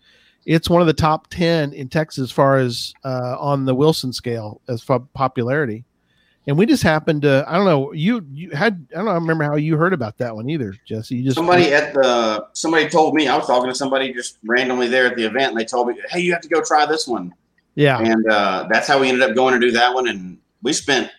it's one of the top 10 in texas as far as uh, on the wilson scale as far popularity and we just happened to i don't know you you had i don't know, I remember how you heard about that one either jesse you just Somebody at the somebody told me I was talking to somebody just randomly there at the event, and they told me, "Hey, you have to go try this one." yeah And uh, that's how we ended up going to do that one. And we spent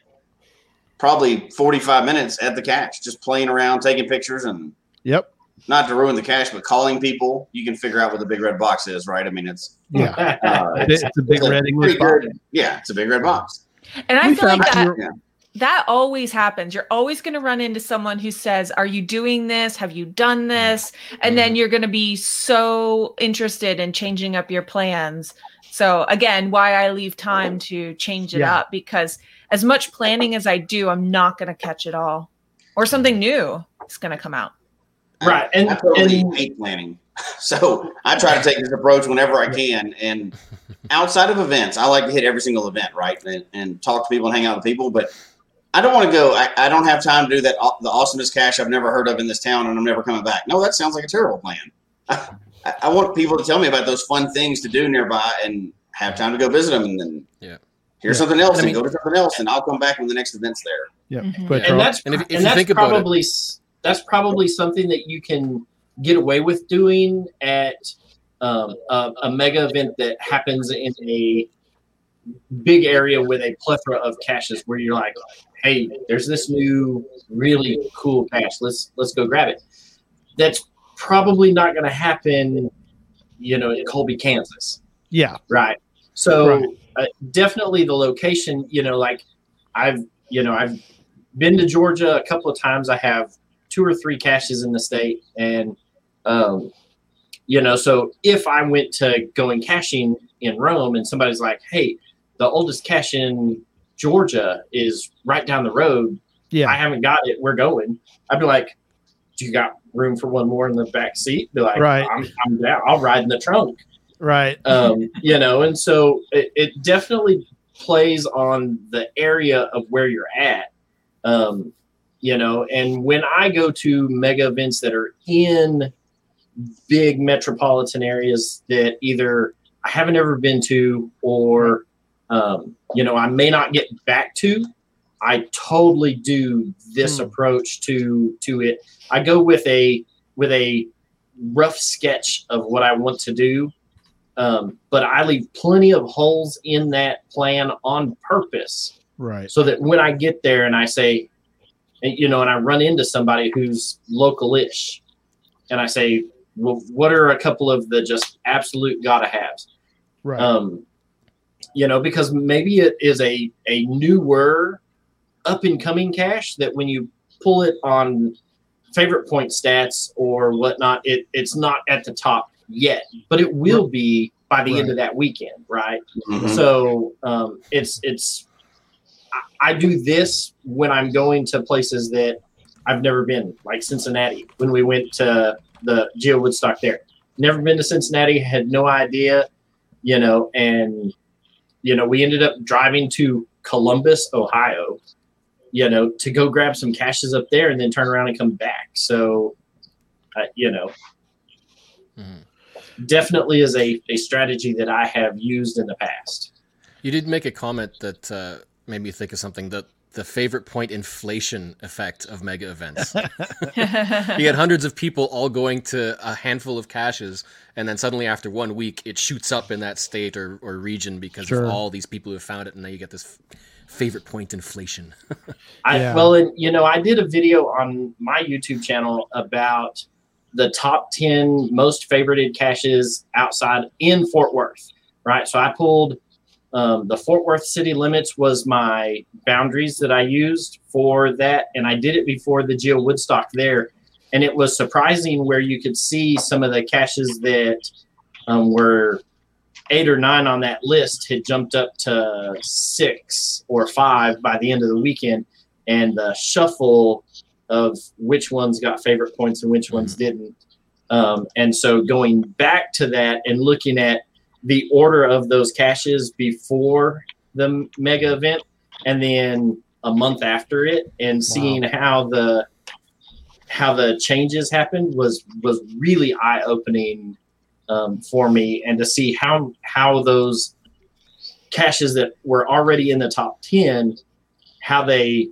probably 45 minutes at the cache, just playing around, taking pictures, and yep not to ruin the cache, but calling people. You can figure out what the big red box is, right? I mean, it's yeah (laughs) uh, it's, it's a big it's a red english box good- Yeah, it's a big red box. And I We feel like that, Yeah. that always happens. You're always going to run into someone who says, Are you doing this? Have you done this? And then you're going to be so interested in changing up your plans. So, again, why I leave time to change it Yeah. up because as much planning as I do, I'm not going to catch it all. Or something new is going to come out. Right, and- I totally and- hate planning. (laughs) So I try to take this approach whenever I can. And outside of events, I like to hit every single event, right? And, and talk to people and hang out with people. But I don't want to go. I, I don't have time to do that. The awesomest cache I've never heard of in this town, and I'm never coming back. No, that sounds like a terrible plan. (laughs) I, I want people to tell me about those fun things to do nearby and have time to go visit them, and then Yeah. here's Yeah. something else, And I and, mean- go to something else, and I'll come back when the next event's there. Yeah. Mhm. And that's And if- if and you that's think about probably s that's probably something that you can get away with doing at um, a, a mega event that happens in a big area with a plethora of caches where you're like hey there's this new really cool cache let's let's go grab it that's probably not going to happen you know in colby kansas yeah. Right. So Right. Uh, definitely the location, you know, like I've, you know, I've been to Georgia a couple of times. I have two or three caches in the state. And, um, you know, so if I went to going caching in Rome and somebody's like, hey, the oldest cache in Georgia is right down the road. Yeah. I haven't got it. We're going. I'd be like, do you got room for one more in the back seat? Be like, Right. I'm, I'm down. I'll ride in the trunk Right. um, (laughs) you know, and so it, it definitely plays on the area of where you're at, um, you know. And when I go to mega events that are in big metropolitan areas that either I haven't ever been to or um, you know I may not get back to, I totally do this Hmm. approach to to it. I go with a with a rough sketch of what I want to do um, but I leave plenty of holes in that plan on purpose Right. so that when I get there and I say, and, you know, and I run into somebody who's local-ish, and I say, well, what are a couple of the just absolute gotta haves? Right. Um, you know, because maybe it is a a newer, up and coming cache that when you pull it on favorite point stats or whatnot, it it's not at the top yet, but it will be by the end of that weekend, right? Mhm. So um, it's it's I, do this when I'm going to places that I've never been, like Cincinnati. When we went to the Geo Woodstock there, never been to Cincinnati, had no idea, you know, and you know we ended up driving to Columbus, Ohio, you know, to go grab some caches up there and then turn around and come back. So, uh, you know, Mhm. definitely is a, a strategy that I have used in the past. You did make a comment that uh, made me think of something that the favorite point inflation effect of mega events. (laughs) you get hundreds of people all going to a handful of caches, and then suddenly after one week, it shoots up in that state or, or region because Sure. of all these people who have found it, and now you get this f- favorite point inflation. I Yeah. well, and you know, I did a video on my YouTube channel about the top ten most favorited caches outside in Fort Worth. Right, so I pulled um, the Fort Worth city limits was my boundaries that I used for that, and I did it before the Geo Woodstock there, and it was surprising where you could see some of the caches that um, were eight or nine on that list had jumped up to six or five by the end of the weekend. And the shuffle of which ones got favorite points and which ones didn't. Um, and so going back to that and looking at the order of those caches before the mega event and then a month after it and seeing how the how the changes happened was was really eye opening um, for me and to see how how those caches that were already in the top 10 how they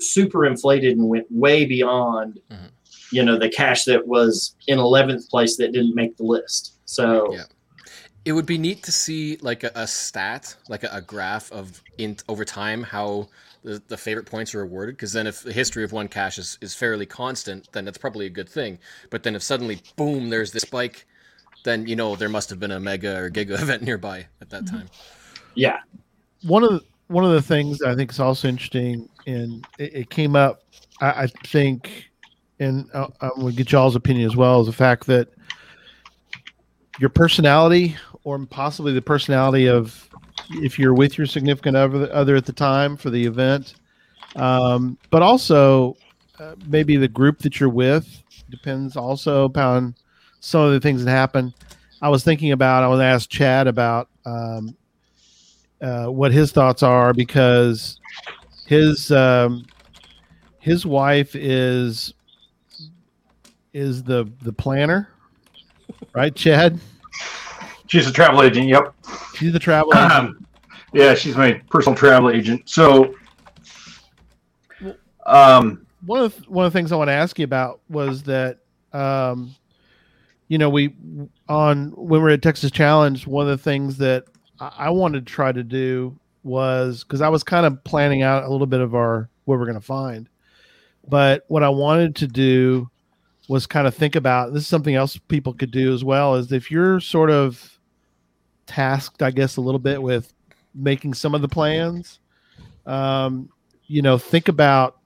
super inflated and went way beyond Mhm. you know the cache that was in 11th place that didn't make the list so Yeah. It would be neat to see like a, a stat, like a, a graph of in over time how the, the favorite points are awarded. Because then, if the history of one cache is, is fairly constant, then that's probably a good thing. But then, if suddenly, boom, there's this spike, then you know there must have been a mega or giga (laughs) event nearby at that mm-hmm. time. yeah one of the, one of the things I think is also interesting, and it, it came up, I, I think, and I, I will get y'all's opinion as well, is the fact that your personality, or possibly the personality of if you're with your significant other, at the time for the event, um, but also uh, maybe the group that you're with depends also upon some of the things that happen. I was thinking about, I was asked Chad about um, uh, what his thoughts are because his um, his wife is is the the planner, right, Chad? She's a travel agent. Yep. She's the travel agent. Um, Yeah, she's my personal travel agent. So, um, one of the, one of the things I want to ask you about was that, um, you know, we on when we were at Texas Challenge, one of the things that I, I wanted to try to do was because I was kind of planning out a little bit of our what we're going to find, but what I wanted to do was kind of think about this is something else people could do as well is if you're sort of tasked, I guess, a little bit with making some of the plans, um, you know, think about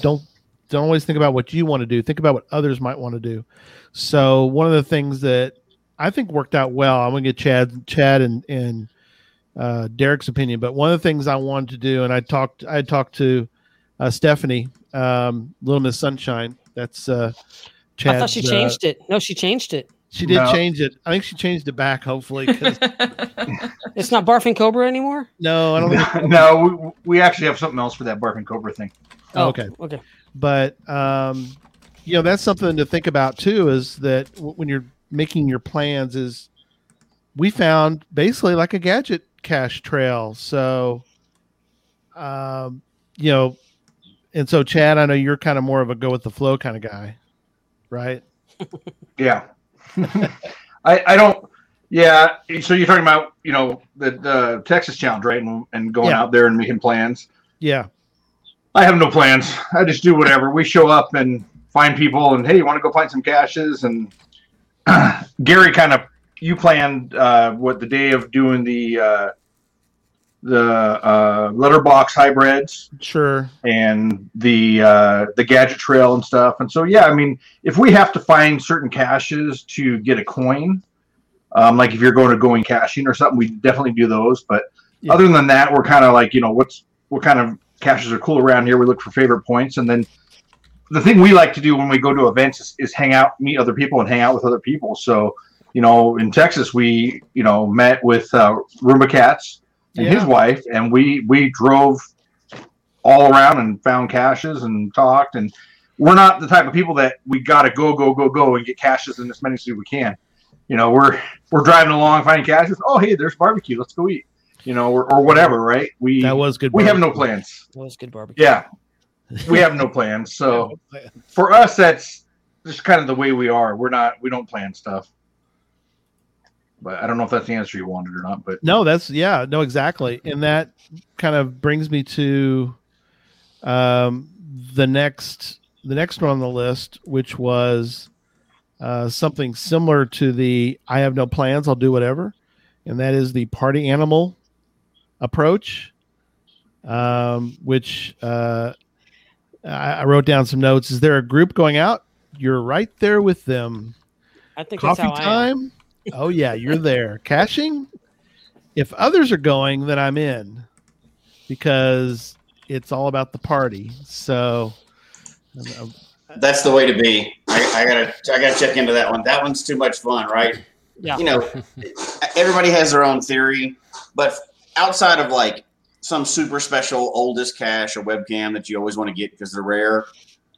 don't don't always think about what you want to do. Think about what others might want to do. So one of the things that I think worked out well, I'm gonna get Chad, Chad, and and uh, Derek's opinion, but one of the things I wanted to do, and I talked, I talked to uh, Stephanie, um, Little Miss Sunshine. That's uh, Chad's, I thought she uh, changed it. No, she changed it. She did No. change it. I think she changed it back. Hopefully, 'cause- (laughs) It's not barfing cobra anymore. no, I don't. Think, no, we, we actually have something else for that barking cobra thing. Oh, okay. Okay. but um, you know that's something to think about too. Is that w- when you're making your plans, is we found basically like a gadget cache trail. So, um, you know, and so Chad, I know you're kind of more of a go with the flow kind of guy, right? (laughs) Yeah. (laughs) I, I don't. Yeah. So you're talking about you know the, the Texas challenge, right? And, and going Yeah. out there and making plans. Yeah, I have no plans. I just do whatever. We show up and find people, and hey, you want to go find some caches? And (clears throat) Gary kind of you planned uh, what the day of doing the uh, the uh, letterbox hybrids sure. and the uh, the gadget trail and stuff. And so yeah, I mean, if we have to find certain caches to get a coin, um, like if you're going to going caching or something, we definitely do those. But Yeah. other than that, we're kind of like you know what's what kind of caches are cool around here. We look for favorite points, and then the thing we like to do when we go to events is, is hang out, meet other people, and hang out with other people. So you know, in Texas, we you know met with uh, Roomba Cats and his wife, and we we drove all around and found caches and talked. And we're not the type of people that we gotta go go go go and get caches in as many as we can. You know, we're we're driving along finding caches. Oh, hey, there's barbecue. Let's go eat. You know, or, or whatever. Right? We That was good. we have no plans. That was good barbecue. Yeah, we have no plans. So (laughs) for us, that's just kind of the way we are. We're not. We don't plan stuff. But I don't know if that's the answer you wanted or not. But No, that's yeah, no, exactly, and that kind of brings me to um, the next the next one on the list, which was uh, something similar to the "I have no plans, I'll do whatever," and that is the party animal approach, um, which uh, I, I wrote down some notes. Is there a group going out? You're right there with them. I think Coffee that's how I time? Oh yeah, you're there. Caching? If others are going, then I'm in because it's all about the party. So um, That's the way to be. I, I gotta I gotta check into that one. That one's too much fun, right? Yeah. You know, everybody has their own theory, but outside of like some super special oldest cache or webcam that you always want to get because they're rare,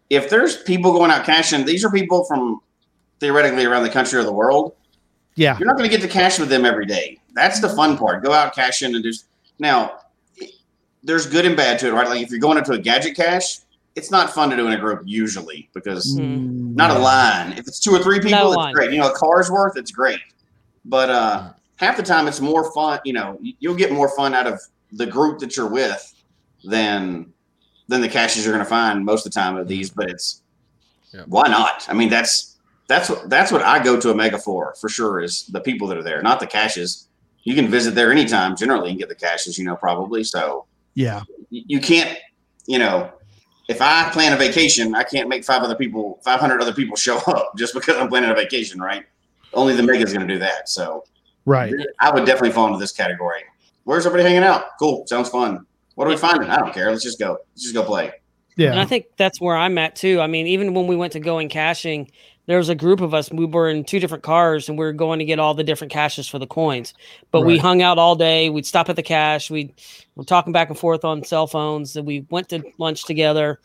if there's people going out caching, these are people from theoretically around the country or the world. Yeah, You're not going to get to cache with them every day. That's the fun part. Go out cash in, and just now. There's good and bad to it, right? Like if you're going into a gadget cache, it's not fun to do in a group usually because Mhm. not a line. If it's two or three people, No it's line. great. You know, a car's worth, it's great. But uh, half the time, it's more fun. You know, you'll get more fun out of the group that you're with than than the caches you're going to find most of the time of these. But it's Yeah. why not? I mean, that's that's what that's what I go to Omega mega for for sure is the people that are there, not the caches. You can visit there anytime generally and get the caches. You know, probably so yeah, you you can't, you know, if I plan a vacation, I can't make five other people, 500 other people (laughs) show up just because I'm planning a vacation, right? Only the mega's going to do that. So right. I would definitely fall into this category. Where's everybody hanging out? Cool. Sounds fun. What are we finding? I don't care. Let's just go. Let's just go play. Yeah. And I think that's where I'm at too. I mean, even when we went to going caching, there was a group of us. We were in two different cars, and we were going to get all the different caches for the coins. But we hung out all day. We'd stop at the cache. We were talking back and forth on cell phones. And we went to lunch together.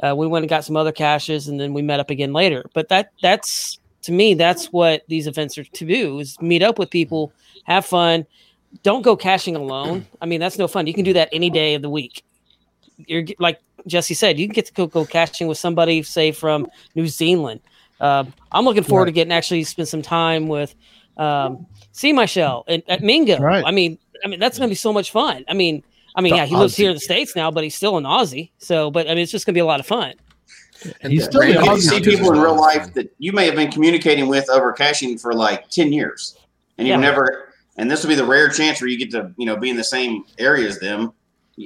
Uh, we went and got some other caches, and then we met up again later. But that that's to me, that's what these events are to do: is meet up with people, have fun. don't go caching alone. I mean, that's no fun. You can do that any day of the week. You're like Jesse said, you can get to go, go caching with somebody, say from New Zealand. Um, I'm looking forward to getting actually spend some time with um, See My Shell and at Mingo. Right. I mean, I mean that's gonna be so much fun. I mean, I mean, The yeah, he lives here in the states now, but he's still an Aussie. So, but I mean, it's just gonna be a lot of fun. And He's the- still You the get to Aussie see people in real life that you may have been communicating with over caching for like 10 years. And you've Yeah. never, and this will be the rare chance where you get to, you know, be in the same area as them.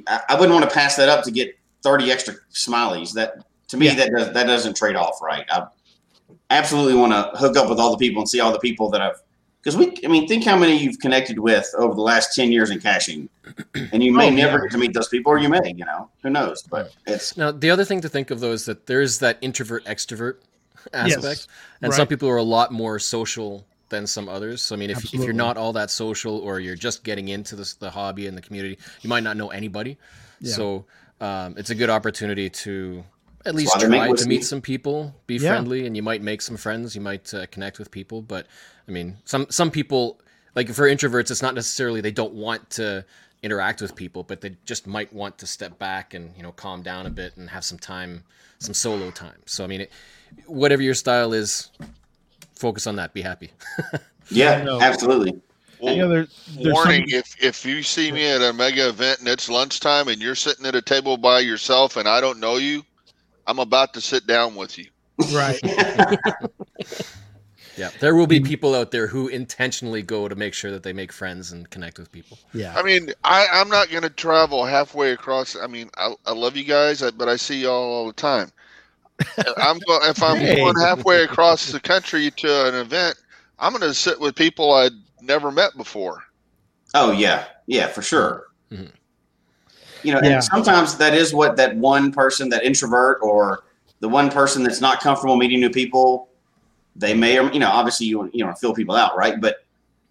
I, I wouldn't want to pass that up to get 30 extra smileys. That, to me, Yeah. that does, that doesn't trade off right. I absolutely want to hook up with all the people and see all the people that I've, because we, I mean, think how many you've connected with over the last 10 years in caching. And you may Oh, never yeah. get to meet those people, or you may, you know, who knows? But it's, Now, the other thing to think of though is that there's that introvert extrovert aspect, Yes, and some people are a lot more social than some others. So I mean, if, if you're not all that social, or you're just getting into this, the hobby and the community, you might not know anybody. Yeah. So um, it's a good opportunity to at least why they make try to whiskey. meet some people, be Yeah. friendly, and you might make some friends. You might uh, connect with people. But I mean, some some people like for introverts, it's not necessarily they don't want to interact with people, but they just might want to step back and you know calm down a bit and have some time, some solo time. So I mean, it, whatever your style is, focus on that. Be happy. (laughs) yeah, know. absolutely. Well, You know, there, there's warning: some- if if you see me at a mega event and it's lunchtime and you're sitting at a table by yourself and I don't know you, I'm about to sit down with you. right. (laughs) Yeah, there will be people out there who intentionally go to make sure that they make friends and connect with people. Yeah. I mean, I, I'm not going to travel halfway across. I mean, I, I love you guys, but I see y'all all the time. I'm going if I'm Hey. going halfway across the country to an event. I'm going to sit with people I'd never met before. Oh yeah, yeah, for sure. Mhm. You know, Yeah. and sometimes that is what that one person, that introvert, or the one person that's not comfortable meeting new people, they may, or you know, obviously you you know fill people out, right? But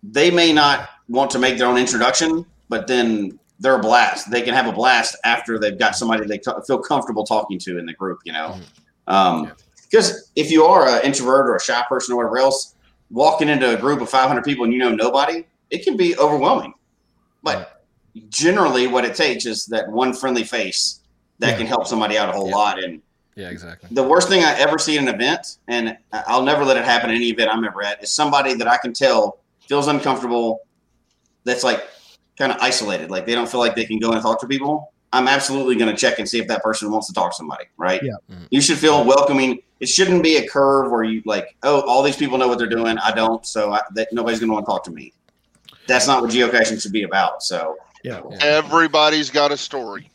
they may not want to make their own introduction, but then they're a blast. They can have a blast after they've got somebody they feel comfortable talking to in the group. You know, um, because if you are an introvert or a shy person or whatever else, walking into a group of 500 people and you know nobody, it can be overwhelming. But generally, what it takes is that one friendly face that Yeah. can help somebody out a whole Yeah. lot. And Yeah, exactly. the worst thing I ever see in an event, and I- I'll never let it happen at any event I'm ever at, is somebody that I can tell feels uncomfortable. That's like kind of isolated, like they don't feel like they can go and talk to people. I'm absolutely going to check and see if that person wants to talk to somebody. Right? Yeah. Mhm. You should feel welcoming. It shouldn't be a curve where you like, oh, all these people know what they're doing. I don't, so I, that nobody's going to want to talk to me. That's not what geocaching should be about. So, Yeah. Everybody's got a story.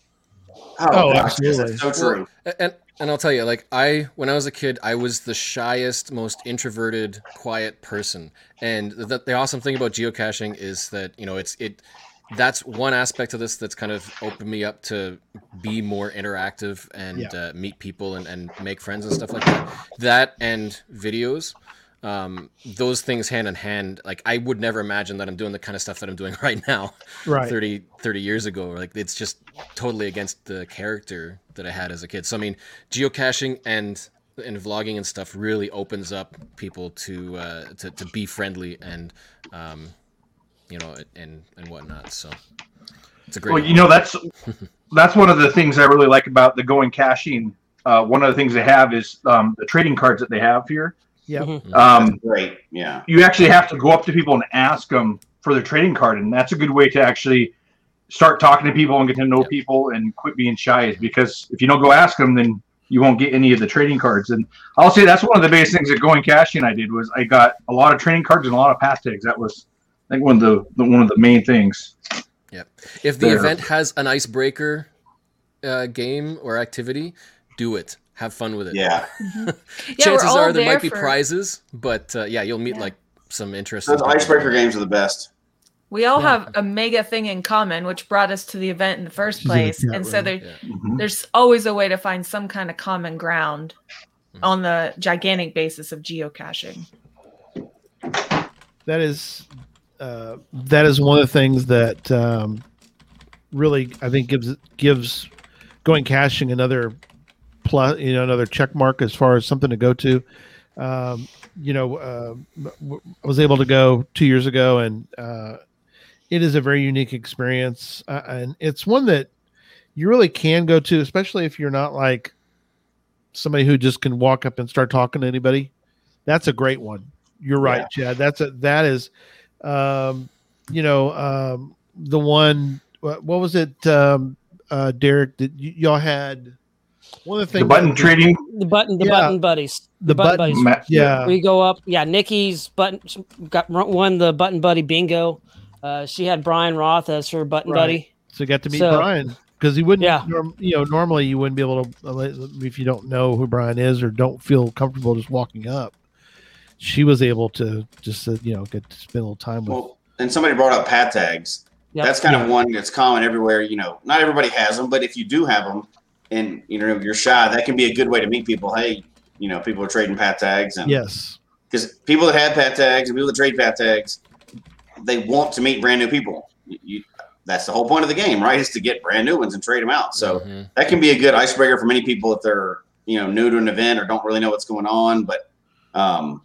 Oh, gosh, yes, absolutely. that's so true. And and I'll tell you, like I when I was a kid, I was the shyest, most introverted, quiet person. And the, the awesome thing about geocaching is that you know it's it that's one aspect of this that's kind of opened me up to be more interactive and Yeah. uh, meet people and, and make friends and stuff like that. That and videos. Um, those things hand in hand, like I would never imagine that I'm doing the kind of stuff that I'm doing (laughs) right now. Right. 30, 30 years ago. Like it's just totally against the character that I had as a kid. So I mean, geocaching and and vlogging and stuff really opens up people to uh, to, to be friendly and um, you know and and whatnot. So it's a great. Well, you know that's (laughs) that's one of the things I really like about the going caching. Uh, one of the things they have is um, the trading cards that they have here. Yeah. Mhm. Um, Great. Yeah. you actually have to go up to people and ask them for their trading card, and that's a good way to actually start talking to people and get to know Yeah. people and quit being shy. Because if you don't go ask them, then you won't get any of the trading cards. And I'll say that's one of the biggest things that going caching I did was I got a lot of trading cards and a lot of pathtags. That was I think one of the, the one of the main things. if the there. event has an icebreaker uh, game or activity, do it. Have fun with it. Yeah. (laughs) Yeah, we're Chances all are there there might be for- prizes, but uh, yeah, you'll meet Yeah. like some interesting. Those icebreaker games are the best. We all Yeah. have a mega thing in common, which brought us to the event in the first place. yeah, and so there, Yeah. Mhm. there's always a way to find some kind of common ground Mhm. on the gigantic basis of geocaching. that is uh, that is one of the things that um, really I think gives gives going caching another plus you know another check mark as far as something to go to. Um, you know, uh, I was able to go two years ago, and uh, it is a very unique experience, uh, and it's one that you really can go to, especially if you're not like somebody who just can walk up and start talking to anybody. That's a great one. You're right, yeah. Chad. That's a that is, um, you know, um, the one. What, what was it, um, uh, Derek? That y- y'all had one of the things. The button trading. The button, the Yeah. button buddies, The button- buddies. yeah. we go up. Yeah, Nikki's button got won the button buddy bingo. Uh, she had Brian Roth as her button Right. buddy. So you got to meet So- Brian because he wouldn't. Yeah. Norm, you know, normally you wouldn't be able to uh, if you don't know who Brian is or don't feel comfortable just walking up. She was able to just uh, you know get to spend a little time with. Well, and somebody brought up pathtags. Yep. That's kind of one that's common everywhere. You know, not everybody has them, but if you do have them, and you know you're shy, that can be a good way to meet people. Hey, you know, people are trading pathtags, and yes, because people that have pathtags and people that trade pathtags, they want to meet brand new people. You, you, that's the whole point of the game, right? Is to get brand new ones and trade them out. So Mhm. that can be a good icebreaker for many people if they're you know new to an event or don't really know what's going on. But um,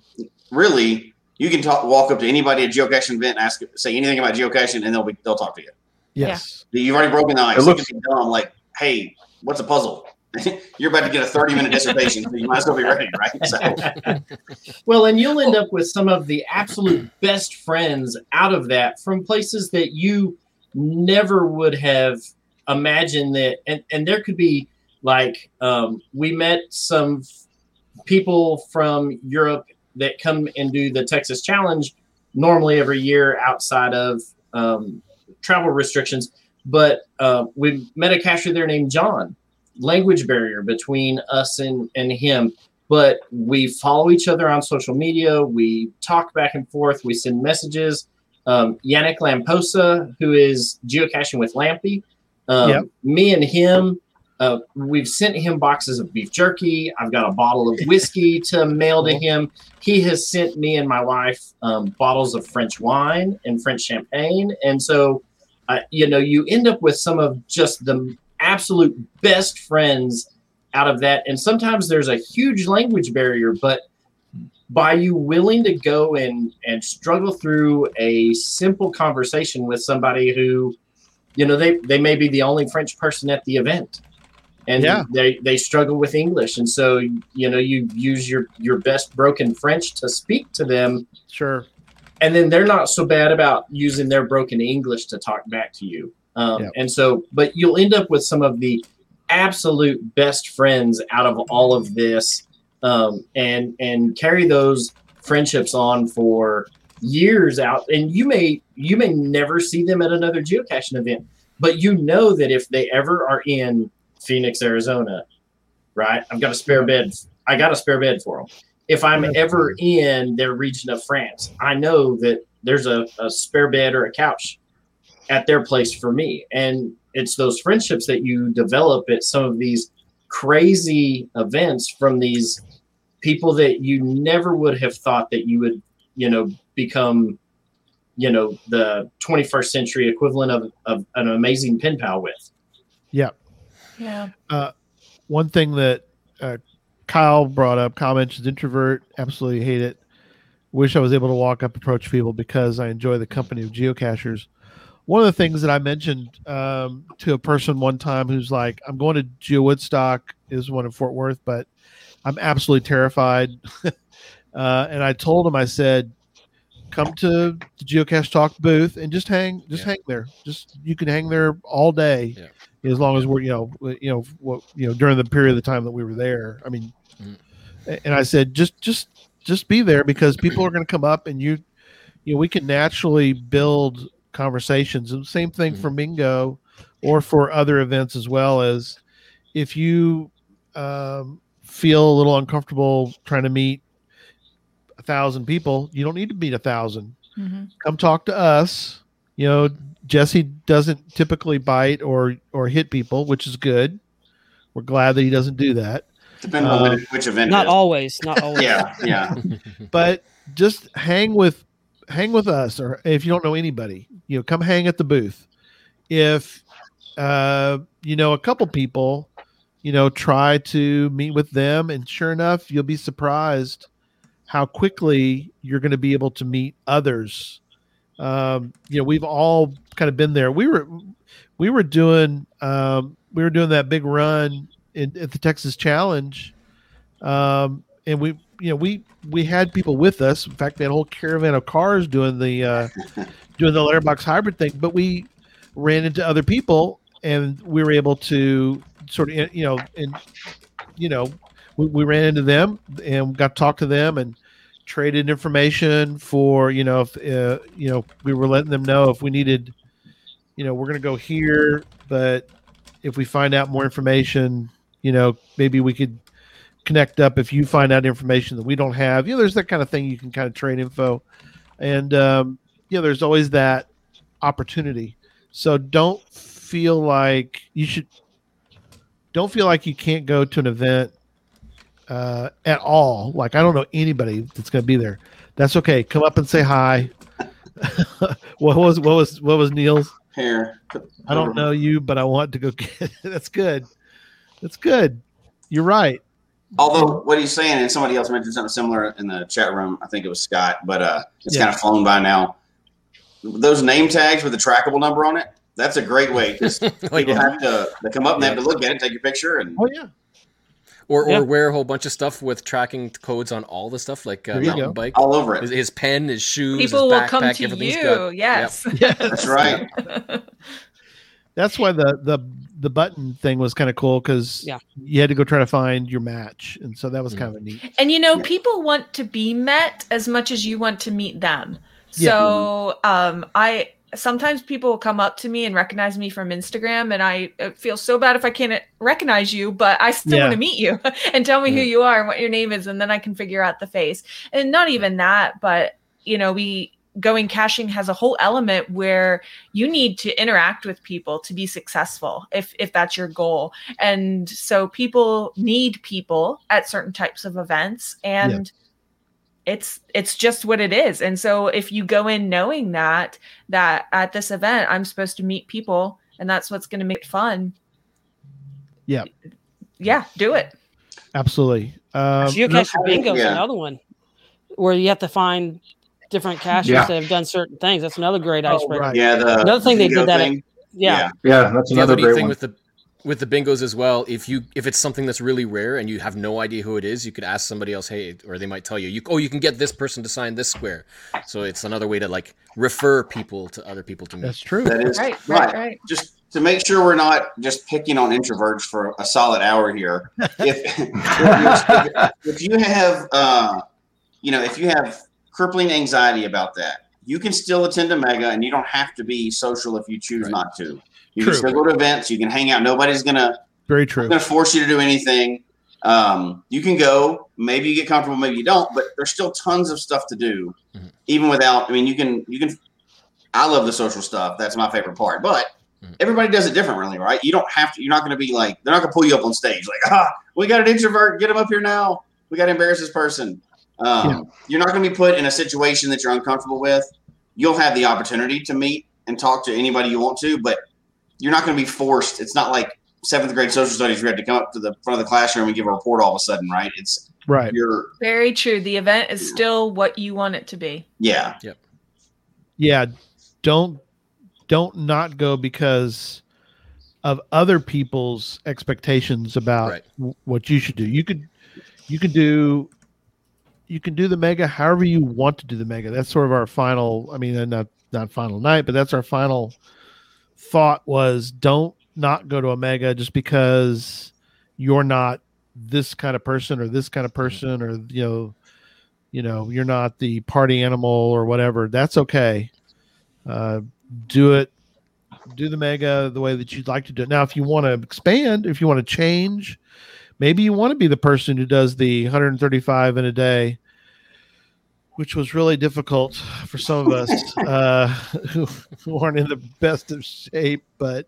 really, you can talk, walk up to anybody at a geocaching event and ask, say anything about geocaching, and they'll be they'll talk to you. yes, You've already broken the ice. It It looks- can dumb, like, hey, what's a puzzle? (laughs) You're about to get a 30 minute dissertation, so you might as well be ready, right? So, (laughs) Well, and you'll end up with some of the absolute best friends out of that from places that you never would have imagined that. And, and there could be like, um, we met some people from Europe that come and do the Texas Challenge normally every year outside of um, travel restrictions. But uh, we met a cacher there named John. Language barrier between us and, and him but we follow each other on social media. We talk back and forth. We send messages. Um, Yannick Lamposa, who is geocaching with Lampy, um, Yep. me and him, uh, we've sent him boxes of beef jerky. I've got a bottle of whiskey (laughs) to mail to him. He has sent me and my wife um, bottles of French wine and French champagne. And so, uh, you know, you end up with some of just the absolute best friends out of that. And sometimes there's a huge language barrier, but by you willing to go and and struggle through a simple conversation with somebody who, you know, they they may be the only French person at the event. And Yeah. they, they struggle with English. And so, you know, you use your, your best broken French to speak to them. sure, And then they're not so bad about using their broken English to talk back to you. Um, Yeah. And so, but you'll end up with some of the absolute best friends out of all of this um, and and carry those friendships on for years out and you may you may never see them at another geocaching event but you know that if they ever are in phoenix arizona right i've got a spare bed i got a spare bed for them if i'm ever in their region of france i know that there's a, a spare bed or a couch at their place for me and it's those friendships that you develop at some of these crazy events from these people that you never would have thought that you would you know become you know the 21st century equivalent of, of an amazing pen pal with yeah. Yeah. One thing that uh, Kyle brought up, Kyle mentions introvert, absolutely hate it. Wish I was able to walk up, approach people because I enjoy the company of geocachers. One of the things that I mentioned um, to a person one time who's like, I'm going to Geo Woodstock, is one in Fort Worth, but I'm absolutely terrified. (laughs) uh, and I told him, I said, come to the Geocache Talk booth and just hang, just Yeah. hang there. Just you can hang there all day, Yeah. As long as we're, you know, you know, what, you know, during the period of the time that we were there. I mean, Mhm. and I said, just, just, just be there because people are going to come up and you, you know, we can naturally build conversations. And same thing for Mingo or for other events as well as if you um, feel a little uncomfortable trying to meet a thousand people, you don't need to meet a thousand. hmm Come talk to us. You know, Jesse doesn't typically bite or or hit people, which is good. We're glad that he doesn't do that. depends on which, which event. Not it is. always. Not (laughs) always. Yeah, yeah. (laughs) but just hang with hang with us or if you don't know anybody you know come hang at the booth if uh you know a couple people you know try to meet with them and sure enough you'll be surprised how quickly you're going to be able to meet others Um, you know, we've all kind of been there. We were we were doing um, we were doing that big run in, at the Texas Challenge, um, and we you know we we had people with us. In fact, we had a whole caravan of cars doing the uh, (laughs) doing the letterbox hybrid thing. But we ran into other people, and we were able to sort of you know and you know we, we ran into them and got to talk to them and traded information for you know if uh, you know we were letting them know if we needed you know we're going to go here but if we find out more information you know maybe we could connect up if you find out information that we don't have. You know there's that kind of thing you can kind of trade info. And um you know there's always that opportunity. So don't feel like you should don't feel like you can't go to an event uh, at all. Like I don't know anybody that's going to be there. That's okay. Come up and say hi. (laughs) what was what was what was Neil's? Here, I don't know you, but I want to go get. (laughs) that's good. That's good. You're right. Although what he's saying, and somebody else mentioned something similar in the chat room. I think it was Scott, but uh, it's Yeah. kind of flown by now. Those name tags with the trackable number on it. That's a great way (laughs) because people Like, have to they come up and they have to look at it, take your picture, and Oh yeah. Or Yeah. or wear a whole bunch of stuff with tracking codes on all the stuff, like uh, mountain go. bike, all over it. his, his pen, his shoes, People his will come backpack, to you. got- Yes. Yes. (laughs) (laughs) That's right. (laughs) That's why the the the button thing was kind of cool because Yeah. you had to go try to find your match, and so that was Mm. kind of neat. And you know, Yeah. people want to be met as much as you want to meet them. Yeah. So, um, I sometimes people will come up to me and recognize me from Instagram, and I uh, feel so bad if I can't recognize you, but I still Yeah. want to meet you (laughs) and tell me who Mhm. you are and what your name is, and then I can figure out the face. And not even that, but you know, we going caching has a whole element where you need to interact with people to be successful if if that's your goal and so people need people at certain types of events and it's it's just what it is and so if you go in knowing that that at this event i'm supposed to meet people and that's what's going to make it fun Yeah. yeah do it Absolutely. Um, Geocacher bingo is yeah. another one where you have to find different caches Yeah. that have done certain things. That's another great Oh, icebreaker. right. Yeah, the Another thing they did that at- thing. Yeah. Yeah, that's the another other great thing one. with the with the bingos as well if you if it's something that's really rare and you have no idea who it is you could ask somebody else hey or they might tell you you oh you can get this person to sign this square so it's another way to like refer people to other people to meet That's true. That is right right right Just to make sure we're not just picking on introverts for a solid hour here. (laughs) If if, if you have, uh, you know, if you have crippling anxiety about that, you can still attend a mega, and you don't have to be social if you choose Right. not to. You True. can still go to events. You can hang out. Nobody's gonna Very true. going to force you to do anything. Um, you can go. Maybe you get comfortable. Maybe you don't. But there's still tons of stuff to do, Mhm. even without. I mean, you can. You can. I love the social stuff. That's my favorite part. But Mhm. everybody does it differently, right? You don't have to. You're not going to be like. They're not going to pull you up on stage like, ah, we got an introvert. Get him up here now. We got to embarrass this person. Um, Yeah. You're not going to be put in a situation that you're uncomfortable with. You'll have the opportunity to meet and talk to anybody you want to, but you're not going to be forced. It's not like seventh grade social studies where you have to come up to the front of the classroom and give a report all of a sudden, right? It's Right. you're very true the event is still what you want it to be yeah. Yep. Yeah don't don't not go because of other people's expectations about Right. w- what you should do you could you could do you can do the mega however you want to do the mega that's sort of our final i mean not not final night but that's our final thought was don't not go to Omega just because you're not this kind of person or this kind of person or you know you know you're not the party animal or whatever. That's okay. Uh, do it do the mega the way that you'd like to do it. Now if you want to expand if you want to change maybe you want to be the person who does the 135 in a day which was really difficult for some of us (laughs) uh, who, aren't in the best of shape but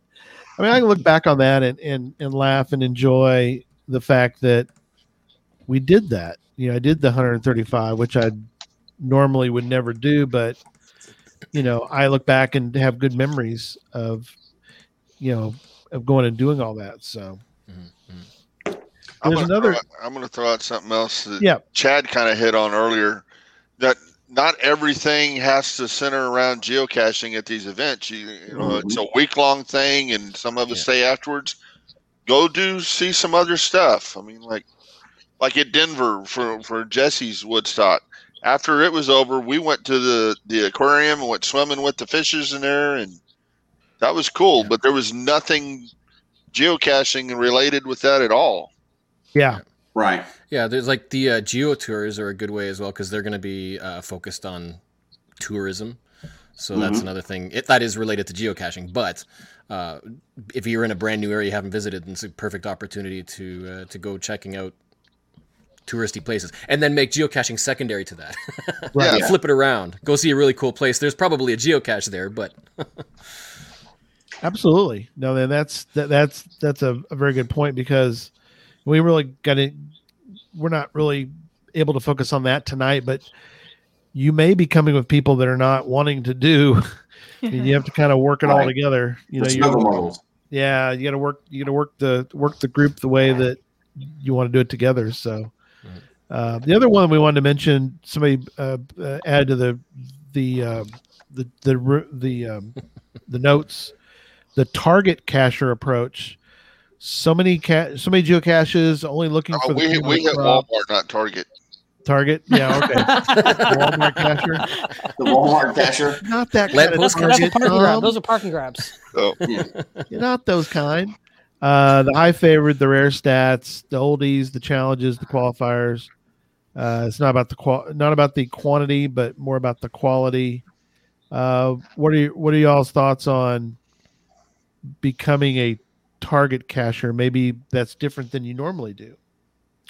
i mean i can look back on that and, and, and laugh and enjoy the fact that we did that you know i did the 135 which i normally would never do but you know i look back and have good memories of you know of going and doing all that so Mhm, I'm There's gonna, another- throw out, I'm gonna throw out something else that Yeah. Chad kind of hit on earlier. That not everything has to center around geocaching at these events. You, you know, mm-hmm. it's a week long thing, and some of us Yeah. stay afterwards. Go do see some other stuff. I mean, like like at Denver for for GeoWoodstock. After it was over, we went to the the aquarium and went swimming with the fishes in there, and that was cool. Yeah. But there was nothing geocaching related with that at all. Yeah. Right. Yeah, there's like the uh, geo tours are a good way as well because they're going to be uh, focused on tourism. So that's Mhm. another thing. It, that is related to geocaching, but uh, if you're in a brand new area you haven't visited, it's a perfect opportunity to uh, to go checking out touristy places, and then make geocaching secondary to that. (laughs) Right. Yeah. Flip it around. Go see a really cool place. There's probably a geocache there, but (laughs) Absolutely. No, then that's that, that's that's a, a very good point because we really got it. We're not really able to focus on that tonight, but you may be coming with people that are not wanting to do. and (laughs) you have to kind of work it all Right. together. You know, you yeah, you got to work. You got to work the work the group the way that you want to do it together. So, uh, the other one we wanted to mention, somebody uh, uh, add to the the uh, the the the um, the notes, the target cacher approach. So many ca- so many geocaches only looking Oh, for the we people we hit. Walmart, not Target. target. Yeah, okay. (laughs) Walmart cacher, The Walmart cashier. not that Lamp kind of post That's a parking grab. Those are parking grabs. (laughs) Oh, You're not those kind. Uh, the high favorite, the rare stats, the oldies, the challenges, the qualifiers. Uh, it's not about the qual, not about the quantity, but more about the quality. Uh, what are you, what are y'all's thoughts on becoming a target cacher? Maybe that's different than you normally do.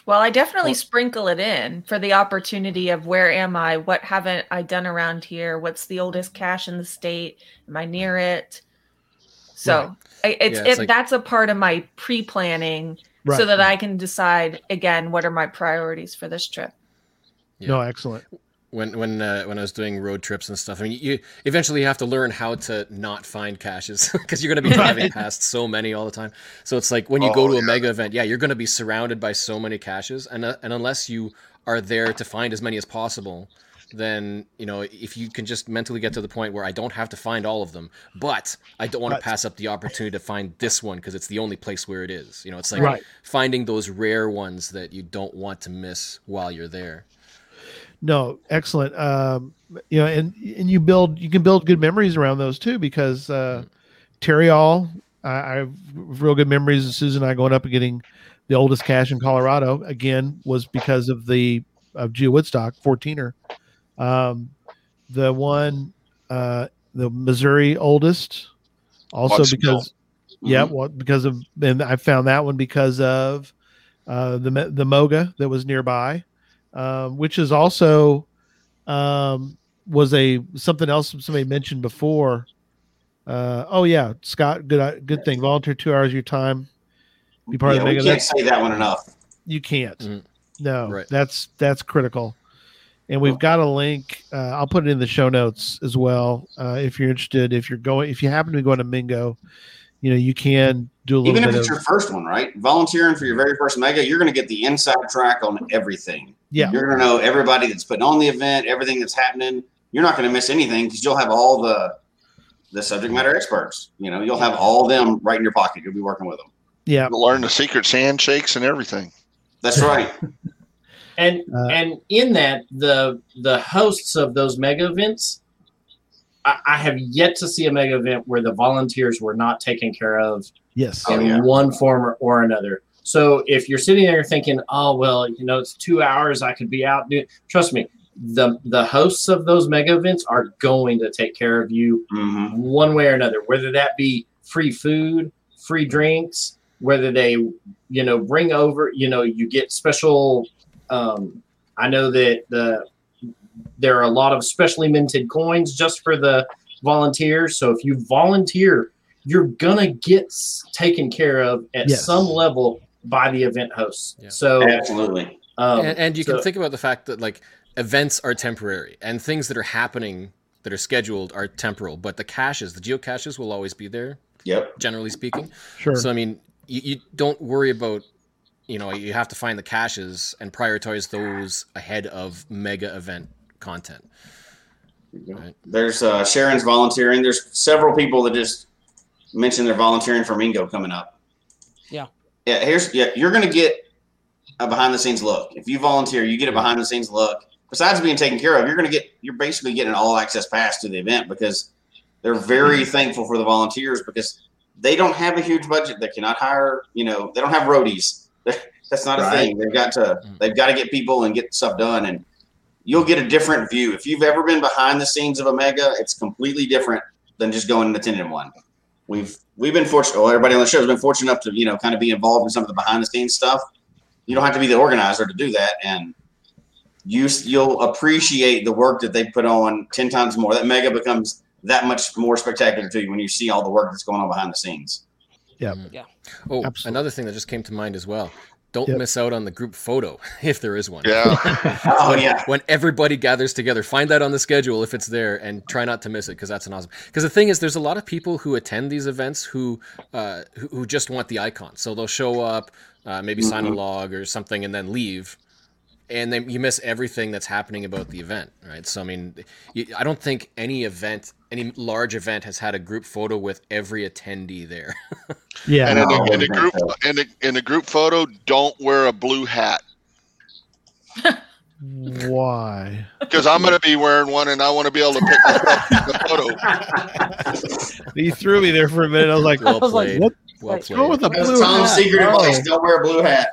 Well, I definitely sprinkle it in for the opportunity of where am I? What haven't I done around here? What's the oldest cache in the state? Am I near it? So I it's, Yeah, it's it, like- that's a part of my pre-planning Right. so that I can decide again what are my priorities for this trip. No, excellent. When when uh, when I was doing road trips and stuff, I mean, you eventually have to learn how to not find caches (laughs) because you're going to be driving past so many all the time. So it's like when you go Oh, to a yeah. mega event, yeah, you're going to be surrounded by so many caches, and uh, and unless you are there to find as many as possible, then you know if you can just mentally get to the point where I don't have to find all of them, but I don't want to pass up the opportunity to find this one because it's the only place where it is. You know, it's like Right. finding those rare ones that you don't want to miss while you're there. No, excellent. Um, you know, and and you build you can build good memories around those too because uh, Terry All, I, I have real good memories of Susan and I going up and getting the oldest cache in Colorado. Again, was because of the of Geo Woodstock 14er. Um, the one, uh, the Missouri oldest, also because yeah, Mhm. well, because of and I found that one because of uh, the the Moga that was nearby, um, which is also um, was a something else somebody mentioned before. Uh, oh yeah, Scott, good good thing. Volunteer two hours of your time, be part Yeah, of the we mega. can't That's, say that one enough. you can't. Mhm. No, Right. that's that's critical. And we've got a link. Uh, I'll put it in the show notes as well. Uh, if you're interested, if you're going, if you happen to be going to Mingo, you know you can do a little bit. Even if bit it's of your first one, right? Volunteering for your very first mega, you're going to get the inside track on everything. Yeah. You're going to know everybody that's putting on the event, everything that's happening. You're not going to miss anything because you'll have all the the subject matter experts. You know, you'll have all them right in your pocket. You'll be working with them. Yeah, You'll learn the secret handshakes and everything. That's right. (laughs) And Uh, and in that the the hosts of those mega events, I, I have yet to see a mega event where the volunteers were not taken care of yes, Oh, in yeah. one form or, or another. So if you're sitting there thinking, oh well, you know, it's two hours, I could be out doing. Trust me, the the hosts of those mega events are going to take care of you hmm one way or another, whether that be free food, free drinks, whether they, you know, bring over, you know, you get special. Um, I know that the there are a lot of specially minted coins just for the volunteers. So if you volunteer, you're gonna get taken care of at Yes. some level by the event hosts. Yeah. So Absolutely. um, and, and you can think about the fact that like events are temporary and things that are happening that are scheduled are temporal but the caches the geocaches will always be there Yep. generally speaking sure. so i mean you, you don't worry about you know you have to find the caches and prioritize those ahead of mega event content. Right. There's uh, Sharon's volunteering. There's several people that just mentioned they're volunteering for Mingo coming up. Yeah. Here's yeah. You're gonna get a behind the scenes look. If you volunteer, you get a behind the scenes look. Besides being taken care of, you're gonna get you're basically getting an all access pass to the event because they're very mm-hmm. thankful for the volunteers because they don't have a huge budget. They cannot hire. You know, they don't have roadies. (laughs) That's not a Right. thing. They've got to mm. they've got to get people and get stuff done and you'll get a different view. If you've ever been behind the scenes of a mega, it's completely different than just going and attending one. We've we've been fortunate. Well, everybody on the show has been fortunate enough to you know kind of be involved in some of the behind the scenes stuff. You don't have to be the organizer to do that, and you you'll appreciate the work that they put on ten times more. That mega becomes that much more spectacular to you when you see all the work that's going on behind the scenes. Yeah. Yeah. Oh, Absolutely. another thing that just came to mind as well. Don't Yep. miss out on the group photo (laughs) if there is one. Yeah. (laughs) Oh yeah, when everybody gathers together find that on the schedule if it's there and try not to miss it because that's an awesome because the thing is there's a lot of people who attend these events who uh who, who just want the icon so they'll show up uh, maybe sign a Mhm. log or something and then leave and then you miss everything that's happening about the event right so i mean you, i don't think any event any large event has had a group photo with every attendee there (laughs) Yeah. And in a, in I a think group so. in a, in a group photo, don't wear a blue hat (laughs) Why? because I'm going to be wearing one, and I want to be able to pick myself the photo. (laughs) He threw me there for a minute. I was like, well was like, played what? well What's played Go with the blue Tom's hat. secret Oh. advice: don't wear a blue hat.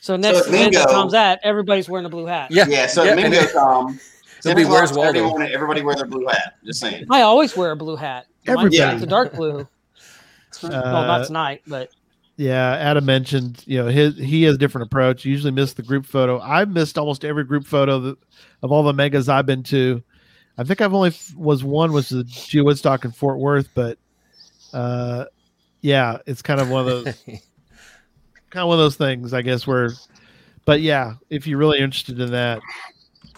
So next it's event that Mingo. Tom's at, everybody's wearing a blue hat. yeah Yeah, so yeah, at and Mingo it- Tom, It'll 10 be o'clock Where's Saturday Waldo? morning, everybody wear their blue hat. Just saying. I always wear a blue hat. Mine's Everybody. the dark blue. (laughs) well, not Uh, tonight, but Yeah, Adam mentioned, you know, his he has a different approach. Usually missed the group photo. I've missed almost every group photo that, of all the megas I've been to. I think I've only f- was one was the Geo Woodstock in Fort Worth, but uh, yeah, it's kind of one of those (laughs) kind of one of those things, I guess. Where, but yeah, if you're really interested in that,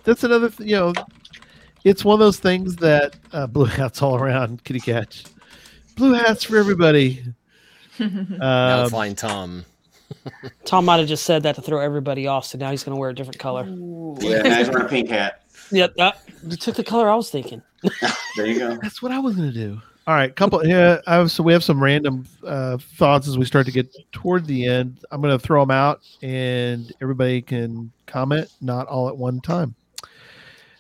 that's another. Th- you know, it's one of those things that uh, (laughs) blue hats all around. Kitty catch, blue hats for everybody. Now Um, flying tom Tom might have just said that to throw everybody off. So now he's going to wear a different color. Yeah, now he's wearing a pink hat. Yep, uh, you took the color I was thinking. (laughs) There you go. That's what I was gonna do. All right, couple. Yeah, I have, so we have some random uh, thoughts as we start to get toward the end. I'm gonna throw them out, and everybody can comment, not all at one time.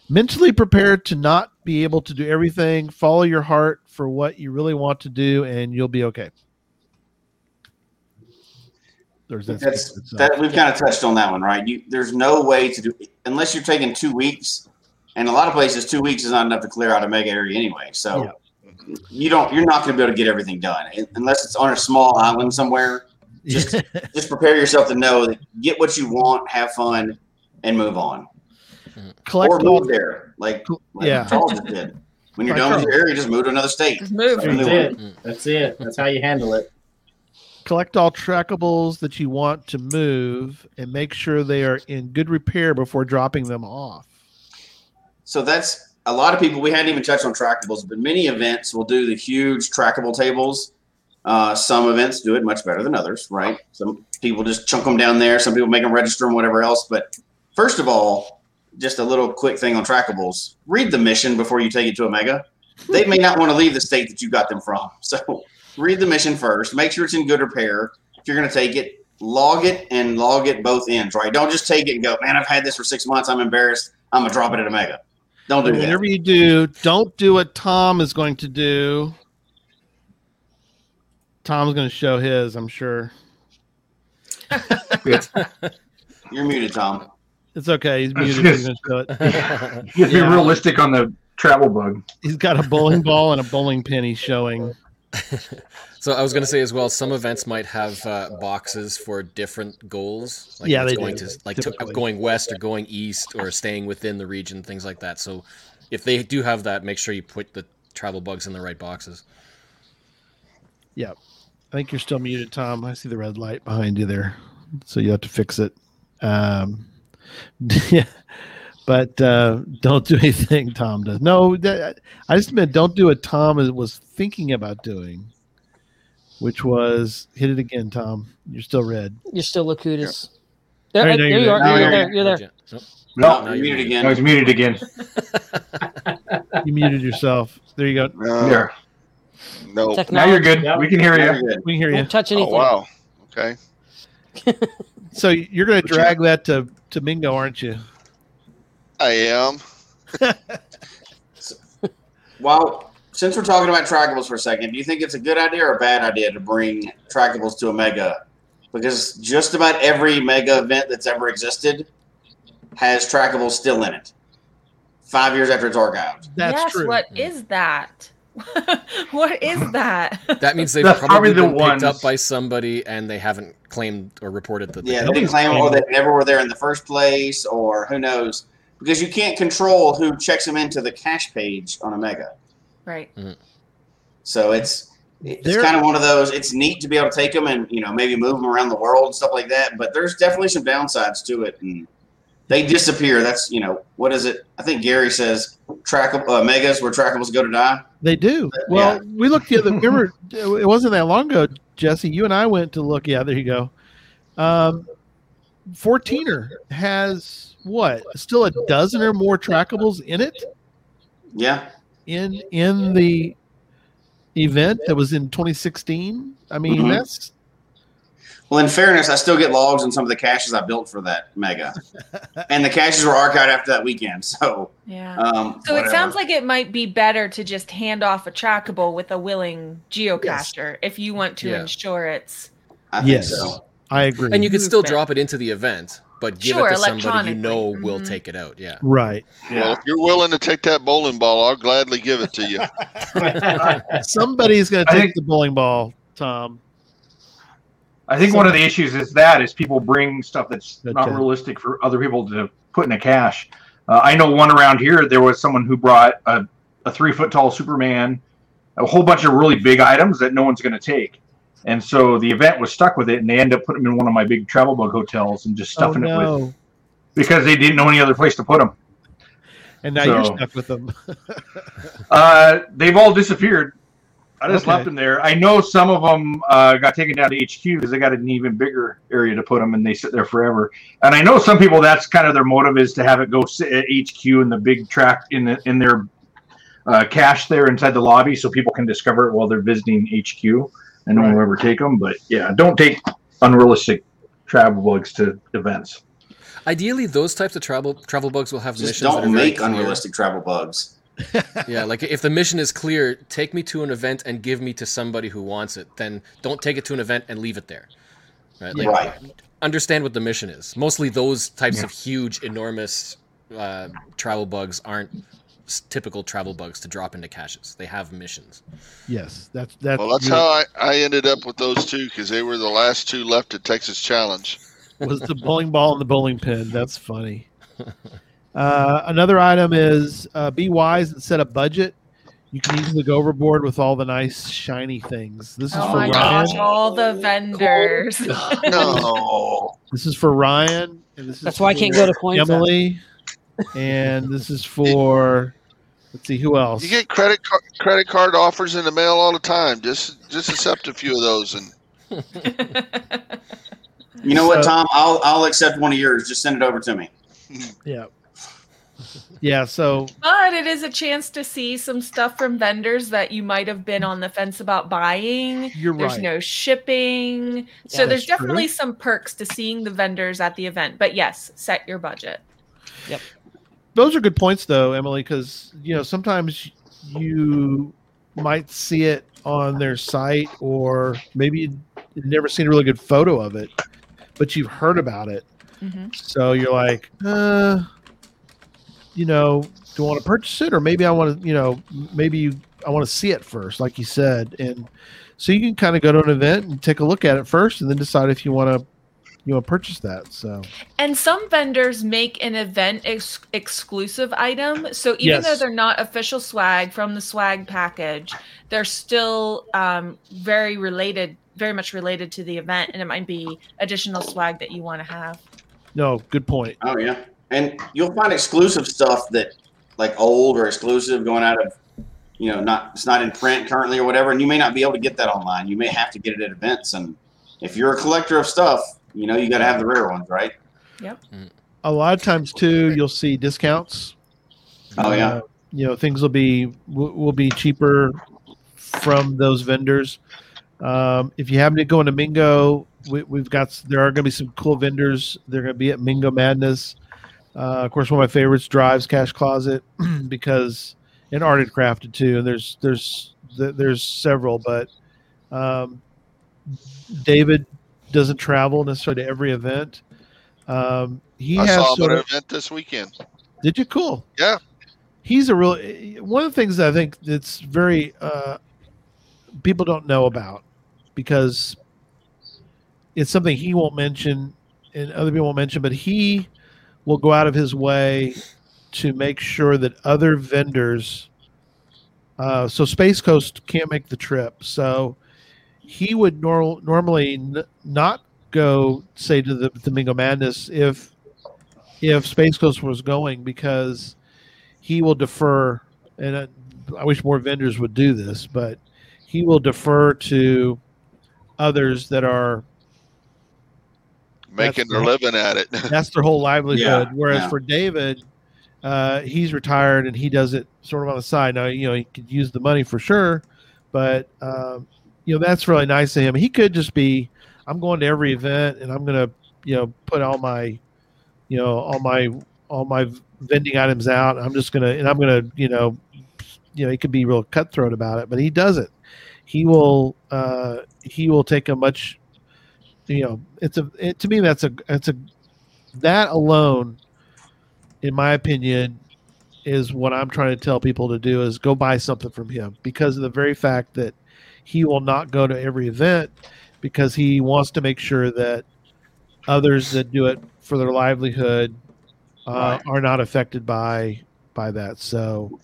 Mentally prepared to not be able to do everything. Follow your heart for what you really want to do, and you'll be okay. There's that. That's speaks for itself. that we've kind of touched on that one, right? You there's no way to do unless you're taking two weeks, and a lot of places two weeks is not enough to clear out a mega area anyway. So you don't you're not going to be able to get everything done unless it's on a small island somewhere. (laughs) Just just prepare yourself to know that get what you want, have fun, and move on, collect or move there. Like, like Yeah. Charles did. When you're done with your area, just move to another state. Just move. That's it. That's it. That's how you handle it. Collect all trackables that you want to move, and make sure they are in good repair before dropping them off. So that's a lot of people. We hadn't even touched on trackables, but many events will do the huge trackable tables. Uh, some events do it much better than others, right? Some people just chunk them down there. Some people make them register and whatever else. But first of all, just a little quick thing on trackables: read the mission before you take it to a mega. They may not want to leave the state that you got them from, (laughs) so read the mission first. Make sure it's in good repair. If you're going to take it, log it and log it both ends, right? Don't just take it and go, man, I've had this for six months. I'm embarrassed. I'm gonna drop it at a mega. Don't do that. Whatever you do, don't do what Tom is going to do. Tom's going to show his, I'm sure. (laughs) You're muted, Tom. It's okay. He's muted. He's going to show it. You have to Yeah. be realistic on the travel bug. He's got a bowling ball and a bowling pin he's showing. (laughs) So I was going to say as well, some events might have uh, boxes for different goals. Like Yeah, they going do, to like to, going west or going east or staying within the region, things like that. So if they do have that, make sure you put the travel bugs in the right boxes. Yeah. I think you're still muted, Tom. I see the red light behind you there. So you have to fix it. Um, (laughs) yeah. But uh, don't do (laughs) anything Tom does. No, that, I just meant don't do what Tom was thinking about doing, which was hit it again, Tom. You're still red. You're still Lakutis. There, There- there, there you you are. go. Now You're you're- there. You're there. Nope. No, Now you're you're muted muted. I again. was muted again. (laughs) You muted yourself. There you go. No, There. no. Now you're good. Yep. We can hear Very you. We can hear you. Won't touch Oh anything. wow. Okay. So you're going to drag that to to Mingo, aren't you? I am. (laughs) Well, since we're talking about trackables for a second, do you think it's a good idea or a bad idea to bring trackables to a mega? Because just about every mega event that's ever existed has trackables still in it. Five years after it's archived. That's yes, true. what is that? (laughs) what is that? (laughs) That means they've That's probably, probably the been picked up by somebody and they haven't claimed or reported that. They Yeah, they Nobody's didn't claim or they never were there in the first place, or who knows? Because you can't control who checks them into the cache page on a mega. right. So it's it's There- kind of one of those. It's neat to be able to take them and you know maybe move them around the world and stuff like that. But there's definitely some downsides to it, and they disappear. That's you know what is it? I think Gary says track uh, megas where trackables go to die. They do. Well, we looked the other. Remember, it wasn't that long ago, Jesse. You and I went to look. Yeah, there you go. Um, 14er has what? Still a dozen or more trackables in it Yeah, in in the event that was in 2016. I mean, Mhm. that's Well, in fairness, I still get logs on some of the caches I built for that mega, (laughs) and the caches were archived after that weekend. So, Yeah. um, So it sounds like it might be better to just hand off a trackable with a willing geocacher if you want to Yeah. ensure it's I think yes, so. I agree. And you could still drop it into the event, but give Sure, it to somebody you know will Mhm. take it out. Yeah. right. Well, if you're willing to take that bowling ball, I'll gladly give it to you. (laughs) Somebody's going to take think- the bowling ball, Tom. I think one of the issues is that is people bring stuff that's not realistic for other people to put in a cache. Uh, I know one around here. There was someone who brought a, a three foot tall Superman, a whole bunch of really big items that no one's going to take, and so the event was stuck with it, and they ended up putting them in one of my big travel bug hotels and just stuffing oh, it with because they didn't know any other place to put them. And now you're stuck with them. (laughs) Uh, they've all disappeared. I just Okay. left them there. I know some of them uh, got taken down to HQ because they got an even bigger area to put them, and they sit there forever. And I know some people that's kind of their motive is to have it go sit at HQ in the big track in the in their uh, cache there inside the lobby, so people can discover it while they're visiting HQ, and no one will ever take them. But yeah, don't take unrealistic travel bugs to events. Ideally, those types of travel travel bugs will have Just missions that don't are make unrealistic travel bugs. (laughs) Yeah, like if the mission is clear, take me to an event and give me to somebody who wants it. Then don't take it to an event and leave it there. Right? Like, Right. Understand what the mission is. Mostly those types of huge, enormous uh, travel bugs aren't s- typical travel bugs to drop into caches. They have missions. yes, that's that's. Well, that's how I, I ended up with those two because they were the last two left at Texas Challenge. was the bowling ball and the bowling pin. That's funny. Uh, another item is uh, be wise and set a budget. You can easily go overboard with all the nice shiny things. This is Oh for my Ryan. gosh, all the vendors. (laughs) No. This is for Ryan. And this is That's why I can't go to Coin Fest. Emily. and this is for let's see who else. You get credit car- credit card offers in the mail all the time. Just just accept a few of those and (laughs) You know what, Tom? I'll I'll accept one of yours. Just send it over to me. (laughs) yeah. Yeah, so But it is a chance to see some stuff from vendors that you might have been on the fence about buying. you're There's right. no shipping. So there's definitely true. some perks to seeing the vendors at the event. But yes, set your budget. Those are good points though emily because you know sometimes you might see it on their site or maybe you've never seen a really good photo of it but you've heard about it Mhm. so you're like uh you know do i want to purchase it or maybe i want to you know maybe you, i want to see it first like you said and so you can kind of go to an event and take a look at it first and then decide if you want to you want to purchase that so And some vendors make an event ex- exclusive item. So even though they're not official swag from the swag package, they're still um, very related, very much related to the event. And it might be additional swag that you want to have. no good point Oh yeah, and you'll find exclusive stuff that like old or exclusive going out of you know not it's not in print currently or whatever, and you may not be able to get that online. You may have to get it at events, and if you're a collector of stuff, you know you got to have the rare ones, right? Yep. A lot of times too, you'll see discounts. Oh yeah. Uh, you know, things will be will, will be cheaper from those vendors. Um, if you happen to go into Mingo, we, we've got there are going to be some cool vendors. They're going to be at Mingo Madness. Uh, of course, one of my favorites, Drives Cash Closet, (clears throat) because and Art and Crafted too. And there's there's there's several, but um, David doesn't travel necessarily to every event. Um, he I has saw him at an event this weekend. did you cool? Yeah. He's a real one of the things that I think that's very uh, people don't know about because it's something he won't mention and other people won't mention, but he will go out of his way to make sure that other vendors. Uh, so Space Coast can't make the trip, so he would nor- normally n- not go say to the Domingo Madness if if Space Coast was going because he will defer, and I, I wish more vendors would do this, but he will defer to others that are Making That's their living at it. (laughs) that's their whole livelihood. Yeah, Whereas yeah. for David, uh, he's retired and he does it sort of on the side. Now, you know, he could use the money for sure, but um, you know that's really nice of him. He could just be, I'm going to every event and I'm gonna, you know, put all my, you know, all my all my vending items out. I'm just gonna and I'm gonna, you know, you know, he could be real cutthroat about it, but he doesn't. He will, uh, he will take a much, you know, it's a it, to me that's a it's a that alone, in my opinion, is what I'm trying to tell people to do is go buy something from him because of the very fact that he will not go to every event because he wants to make sure that others that do it for their livelihood uh, are not affected by by that. So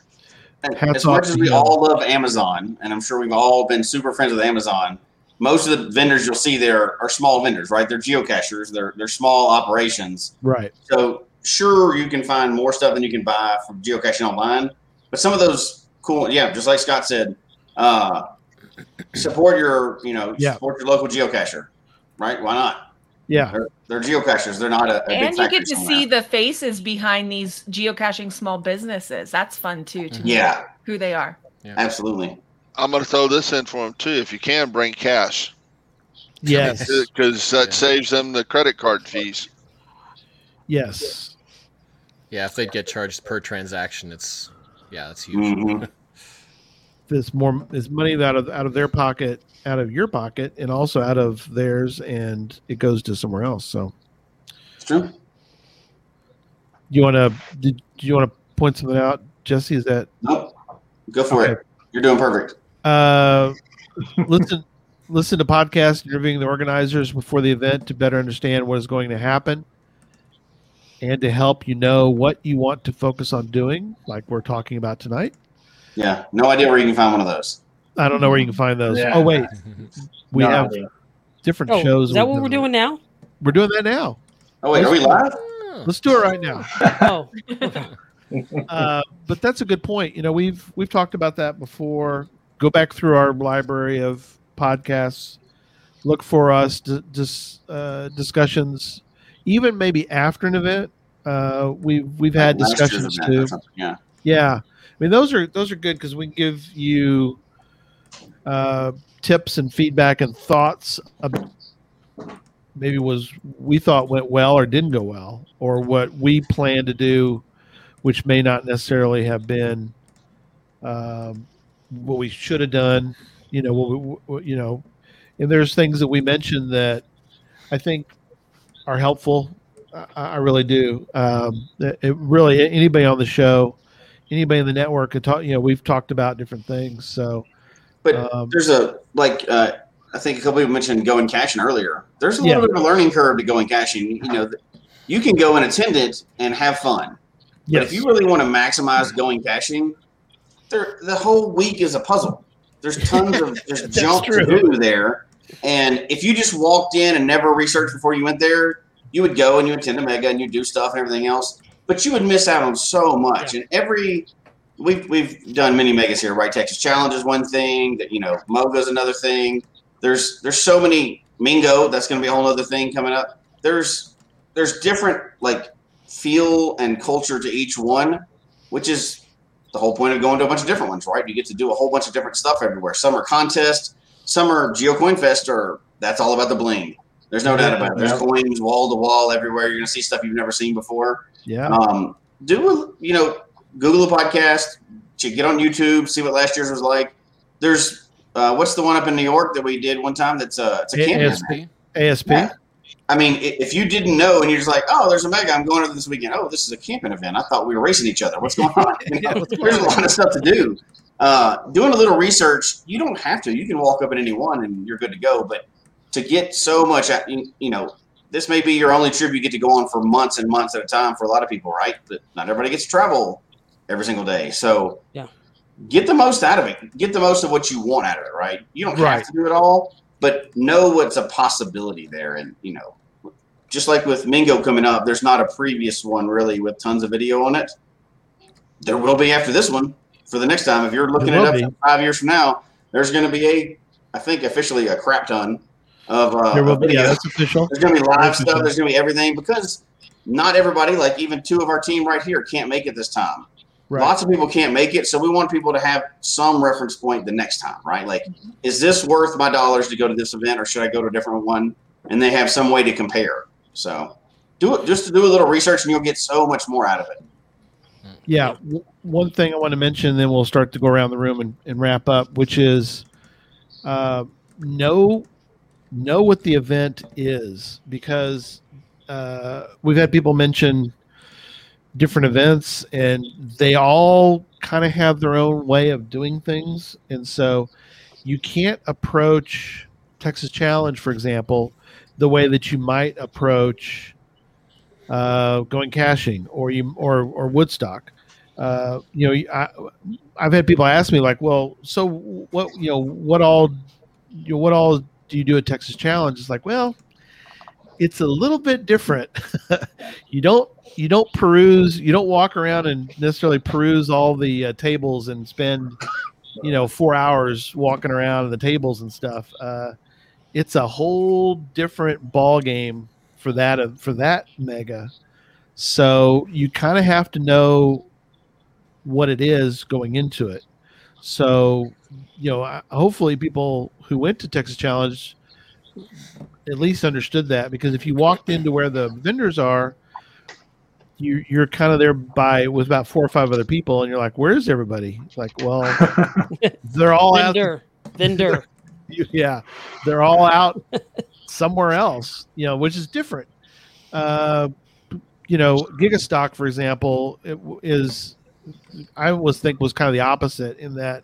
as much as we all love Amazon, and I'm sure we've all been super friends with Amazon, most of the vendors you'll see there are small vendors, right? They're geocachers, they're they're small operations. right, So sure, you can find more stuff than you can buy from geocaching online, but some of those cool, yeah, just like Scott said, uh, support your, you know, Yeah. support your local geocacher, right? Why not? yeah, They're, they're geocachers. They're not a, a big and you get to somewhere. see the faces behind these geocaching small businesses. That's fun too, to know Yeah, who they are. absolutely. I'm going to throw this in for them too. If you can, bring cash yes, because that Yeah. saves them the credit card fees. yes. Yeah, if they get charged per transaction, it's yeah, that's huge. Mhm. (laughs) There's more is money out of out of their pocket, out of your pocket, and also out of theirs, and it goes to somewhere else. So. It's true. You want to? Did do you want to point something out, Jesse? Is that Nope. Go for Okay. it. You're doing perfect. uh, listen? (laughs) Listen to podcasts interviewing the organizers before the event to better understand what is going to happen, and to help you know what you want to focus on doing, like we're talking about tonight. Yeah. No idea where you can find one of those. I don't know where you can find those. Yeah. Oh wait, (laughs) we No have different Oh, shows. is that what we're them. doing now? We're doing that now. Oh wait, are we live? Oh, Let's do it right now. (laughs) Oh, (laughs) uh, but that's a good point. You know, we've we've talked about that before. Go back through our library of podcasts. Look for us to dis, uh, discussions, even maybe after an event. Uh, we've we've had Last discussions too. Yeah. Yeah, I mean those are those are good because we give you uh, tips and feedback and thoughts. Of maybe was we thought went well or didn't go well, or what we plan to do, which may not necessarily have been um, what we should have done. You know, what, we- you know, and there's things that we mentioned that I think are helpful. I, I really do. Um, it really anybody on the show, anybody in the network could talk. You know, we've talked about different things. So But Um, there's a like uh, I think a couple people mentioned going caching earlier. There's a Yeah. little bit of a learning curve to going caching. You know, you can go and attend it and have fun. But if you really want to maximize going caching, there the whole week is a puzzle. There's tons of there's (laughs) junk true. to do there. And if you just walked in and never researched before you went there, you would go and you attend a mega and you do stuff and everything else. But you would miss out on so much. And every we've we've done many megas here, right? Texas Challenge is one thing. That you know, Moga's another thing. There's there's so many Mingo. That's going to be a whole other thing coming up. There's there's different like feel and culture to each one, which is the whole point of going to a bunch of different ones, right? You get to do a whole bunch of different stuff everywhere. Some are contests, some are GeoCoin Fest, or that's all about the bling. There's no doubt about it. There's Yeah. coins wall to wall everywhere. You're gonna see stuff you've never seen before. Yeah. Um, do you know Google a podcast, ch- get on YouTube, see what last year's was like. There's uh, what's the one up in New York that we did one time? That's uh, it's a A- camping. ASP. ASP. Yeah. I mean, if you didn't know and you're just like, oh, there's a mega, I'm going to this weekend. Oh, this is a camping event. I thought we were racing each other. What's going on? (laughs) You know, there's a lot of stuff to do. Uh, doing a little research, you don't have to. You can walk up at any one and you're good to go. But to get so much, out- you you know, this may be your only trip you get to go on for months and months at a time for a lot of people, right? But not everybody gets to travel every single day. So Yeah. get the most out of it. Get the most of what you want out of it, right? You don't Right. have to do it all, but know what's a possibility there. And, you know, just like with Mingo coming up, there's not a previous one really with tons of video on it. There will be after this one for the next time. If you're looking There it up be. five years from now, there's going to be a, I think officially a crap ton of uh, There will be. Yeah, that's official. There's to be live That's stuff. official. There's to be everything because not everybody, like even two of our team right here, can't make it this time. Right. Lots of people can't make it, so we want people to have some reference point the next time, right? Like, is this worth my dollars to go to this event, or should I go to a different one? And they have some way to compare. So, do it just to do a little research, and you'll get so much more out of it. Yeah. W- one thing I want to mention, then we'll start to go around the room and, and wrap up, which is uh, know know what the event is because uh, we've had people mention different events and they all kind of have their own way of doing things. And so you can't approach texas challenge for example the way that you might approach uh, going caching or you or or woodstock. Uh, you know I, i've had people ask me like well so what you know what all you know, what all you do a texas challenge it's like well it's a little bit different. (laughs) You don't you don't peruse you don't walk around and necessarily peruse all the uh, tables and spend you know four hours walking around the tables and stuff. Uh, it's a whole different ball game for that uh, for that mega. So you kind of have to know what it is going into it. So you know hopefully people who went to texas challenge at least understood that because if you walked into where the vendors are you, you're kind of there by with about four or five other people and you're like where's everybody it's like well (laughs) they're all out vendor, vendor. (laughs) yeah they're all out somewhere else you know which is different uh you know gigastock for example it w- is i was think was kind of the opposite in that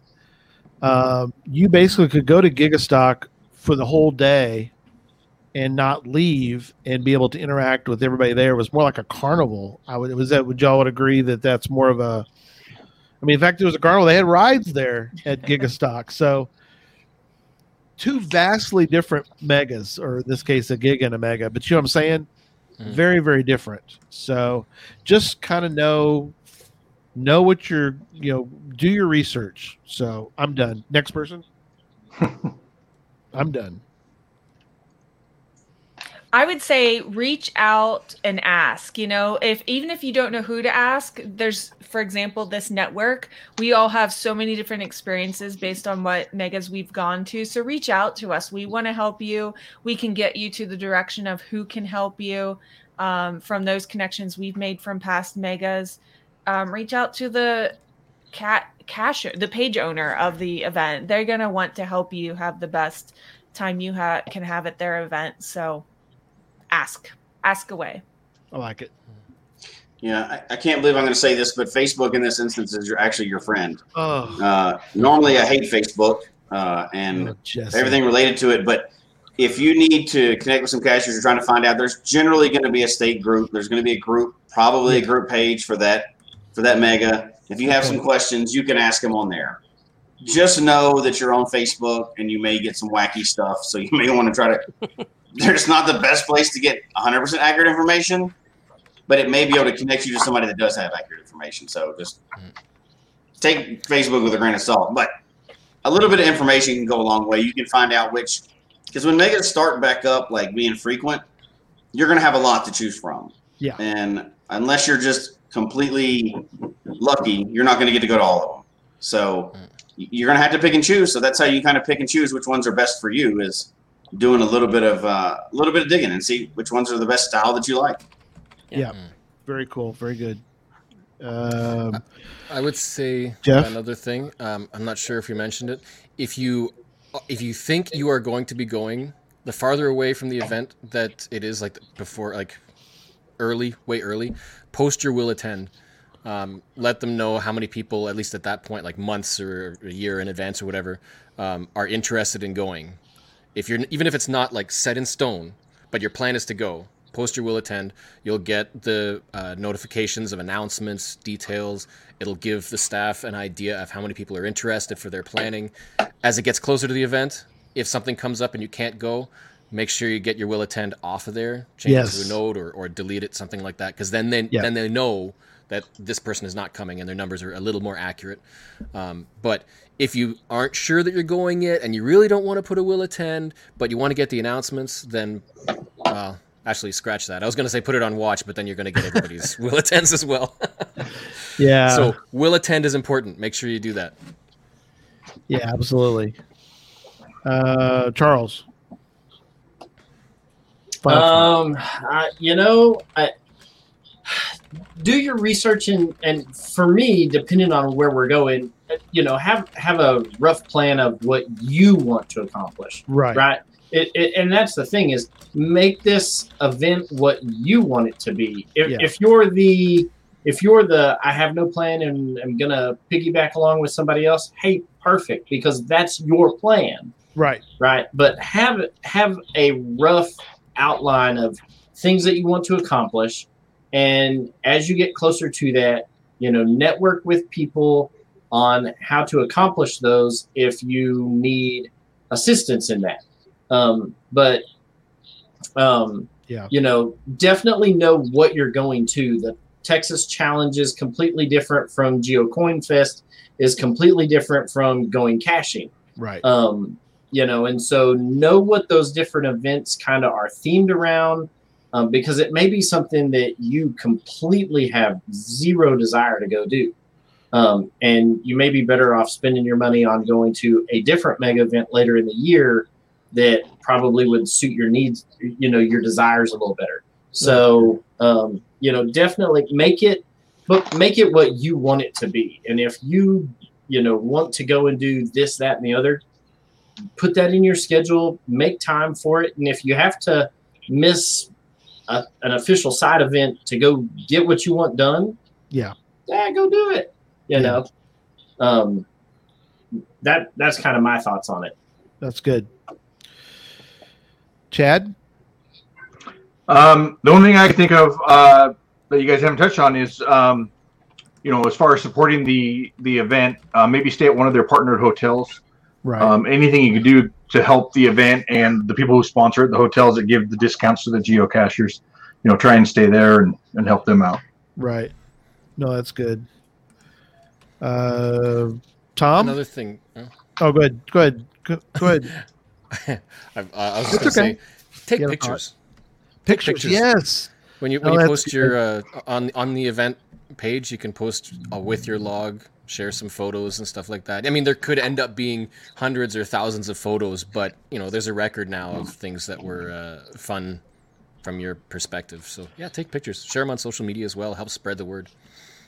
um, you basically could go to gigastock for the whole day and not leave and be able to interact with everybody there it was more like a carnival i would was that would y'all would agree that that's more of a i mean in fact there was a carnival they had rides there at (laughs) gigastock so two vastly different megas, or in this case, a gig and a mega. But you know what I'm saying? Mhm. Very, very different. So just kind of know know what you're you know do your research. So I'm done. Next person. (laughs) I'm done. I would say reach out and ask. You know, if even if you don't know who to ask, there's, for example, this network. We all have so many different experiences based on what megas we've gone to. So reach out to us. We want to help you. We can get you to the direction of who can help you um, from those connections we've made from past megas. Um, reach out to the cat cache the page owner of the event. They're gonna want to help you have the best time you ha- can have at their event. So ask ask away I like it. Yeah, I, I can't believe I'm going to say this, but Facebook in this instance is your, actually your friend. Oh, Uh, normally, I hate Facebook uh, and oh, everything related to it, but if you need to connect with some cashiers, you're trying to find out. There's generally going to be a state group. There's going to be a group, probably a group page for that for that mega. If you have some questions, you can ask them on there. Just know that you're on Facebook and you may get some wacky stuff. So (laughs) you may want to try to. (laughs) There's not the best place to get 100% accurate information, but it may be able to connect you to somebody that does have accurate information. So just take Facebook with a grain of salt. But a little bit of information can go a long way. You can find out which, because when megas start back up, like being frequent, you're going to have a lot to choose from. Yeah. And unless you're just completely lucky, you're not going to get to go to all of them. So you're going to have to pick and choose. So that's how you kind of pick and choose which ones are best for you is doing a little bit of uh, a little bit of digging and see which ones are the best style that you like. Yeah. Very cool. Very good. Um, I would say Jeff? another thing. Um, I'm not sure if you mentioned it. If you if you think you are going to be going, the farther away from the event that it is, like before, like early, way early, post your will attend. Um, let them know how many people, at least at that point, like months or a year in advance or whatever, um, are interested in going. If you're even if it's not like set in stone, but your plan is to go, post your will attend. You'll get the uh, notifications of announcements, details. It'll give the staff an idea of how many people are interested for their planning. As it gets closer to the event, if something comes up and you can't go, make sure you get your will attend off of there, change Yes. it to a note or, or delete it, something like that, because then they Yeah. then they know that this person is not coming and their numbers are a little more accurate. Um, but if you aren't sure that you're going yet and you really don't want to put a will attend, but you want to get the announcements, then well, actually scratch that. I was going to say put it on watch, but then you're going to get everybody's (laughs) will attends as well. (laughs) yeah. so will attend is important. Make sure you do that. yeah, absolutely. Uh, Charles. Thought. Um, I, you know, I, do your research and and for me, depending on where we're going, you know, have have a rough plan of what you want to accomplish, right. right? It, it, and that's the thing is make this event what you want it to be. If Yeah. if you're the if you're the I have no plan and I'm gonna piggyback along with somebody else, hey, perfect because that's your plan Right. right? But have have a rough outline of things that you want to accomplish, and as you get closer to that, you know, network with people on how to accomplish those if you need assistance in that. Um, but um, Yeah. you know, definitely know what you're going to. The Texas Challenge is completely different from Geo Coin Fest. Is completely different from going caching Right. um, you know and so know what those different events kind of are themed around um, because it may be something that you completely have zero desire to go do. Um, and you may be better off spending your money on going to a different mega event later in the year that probably would suit your needs you know your desires a little better. So um, you know definitely make it but make it what you want it to be. And if you you know want to go and do this that and the other put that in your schedule, make time for it, and if you have to miss a, an official side event to go get what you want done, Yeah. yeah, go do it. You Yeah. know, um, that that's kind of my thoughts on it. That's good. Chad. Um, the only thing I can think of uh, that you guys haven't touched on is, um, you know, as far as supporting the the event, uh, maybe stay at one of their partnered hotels. Right. Um, anything you can do to help the event and the people who sponsor it, the hotels that give the discounts to the geocachers, you know, try and stay there and, and help them out. right. No, that's good. Uh, Tom. Another thing. oh. oh, go ahead. Go ahead. Go, go ahead. (laughs) I, I was It's just gonna okay. say, take You pictures. Pictures. pictures. Yes. When you Oh, when you that's post your uh, on on the event page, you can post uh, with your log, share some photos and stuff like that. I mean, there could end up being hundreds or thousands of photos, but you know, there's a record now of things that were uh, fun from your perspective. So yeah, take pictures, share them on social media as well. Help spread the word.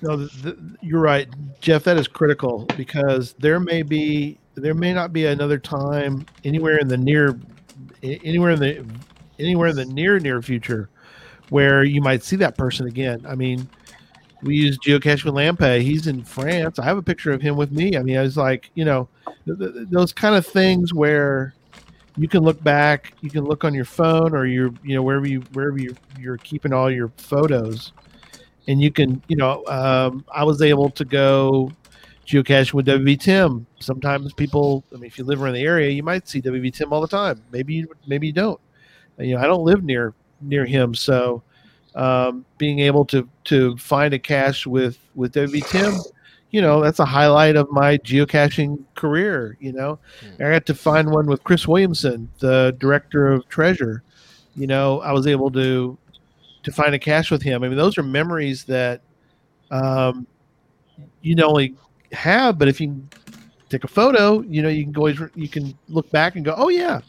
No, the, the, you're right, Jeff. That is critical because there may be, there may not be another time anywhere in the near, anywhere in the, anywhere in the near near future, where you might see that person again. I mean, we use geocache with Lampe. He's in France. I have a picture of him with me. I mean, I was like, you know, th- th- those kind of things where you can look back, you can look on your phone or your, you know, wherever you wherever you, you're keeping all your photos and you can, you know, um, I was able to go geocaching with WB Tim. Sometimes people, I mean, if you live around the area, you might see WB Tim all the time. Maybe you, maybe you don't. You know, I don't live near near him, so um, being able to to find a cache with with Tim, you know, that's a highlight of my geocaching career. You know, I got to find one with Chris Williamson, the director of Treasure. you know, I was able to to find a cache with him. I mean, those are memories that um, you not only have, but if you take a photo, you know, you can go always you can look back and go, oh yeah,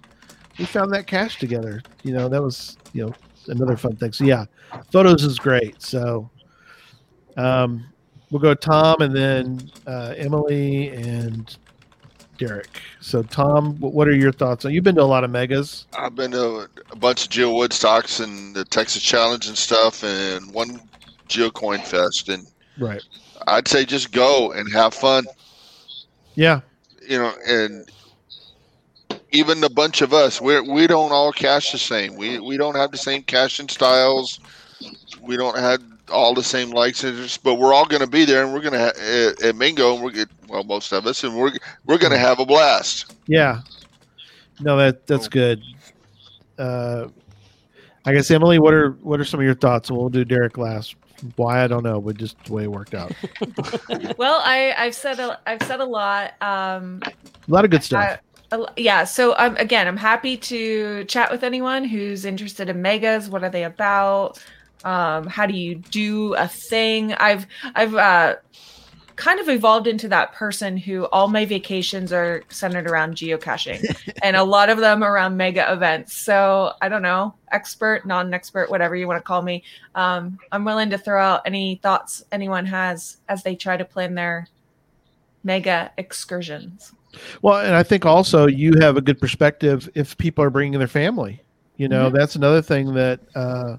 we found that cache together. You know, that was you know another fun thing. So yeah, photos is great. So um, we'll go Tom and then uh, Emily and Derek. So Tom, what are your thoughts? You've been to a lot of megas. I've been to a bunch of Geo Woodstocks and the Texas Challenge and stuff, and one Geo Coin Fest, and Right. I'd say just go and have fun. Yeah. You know, and even a bunch of us, we we don't all cache the same. We we don't have the same caching styles. We don't have all the same likes and interests, but we're all going to be there, and we're going to ha- at, at Mingo, and we're get well, most of us, and we're we're going to have a blast. Yeah. No, that that's good. Uh, I guess Emily, what are what are some of your thoughts? We'll do Derek last. Why I don't know, but just the way it worked out. (laughs) well, I I've said a, I've said a lot. Um, A lot of good stuff. I- a l- yeah. So um, again, I'm happy to chat with anyone who's interested in megas. What are they about? Um, how do you do a thing? I've I've uh, kind of evolved into that person who all my vacations are centered around geocaching, (laughs) and a lot of them around mega events. So I don't know, expert, non-expert, whatever you want to call me. Um, I'm willing to throw out any thoughts anyone has as they try to plan their mega excursions. Well, and I think also you have a good perspective if people are bringing their family. You know, Mhm. that's another thing that uh,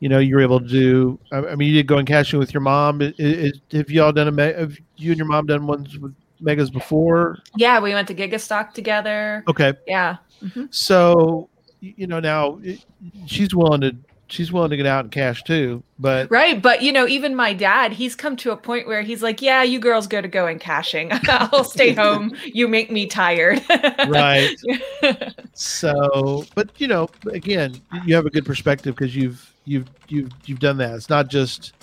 you know you're able to do. I, I mean, you did go and caching with your mom. I- I- have you all done a? me- Have you and your mom done ones with megas before? Yeah, we went to Gigastock together. Okay, Yeah. Mhm. so you know now it- she's willing to she's willing to get out and cache too. But Right. But, you know, even my dad, he's come to a point where he's like, yeah, you girls go to go going caching. (laughs) I'll stay (laughs) home. You make me tired. (laughs) right. So, but you know, again, you have a good perspective because you've you've you've you've done that. It's not just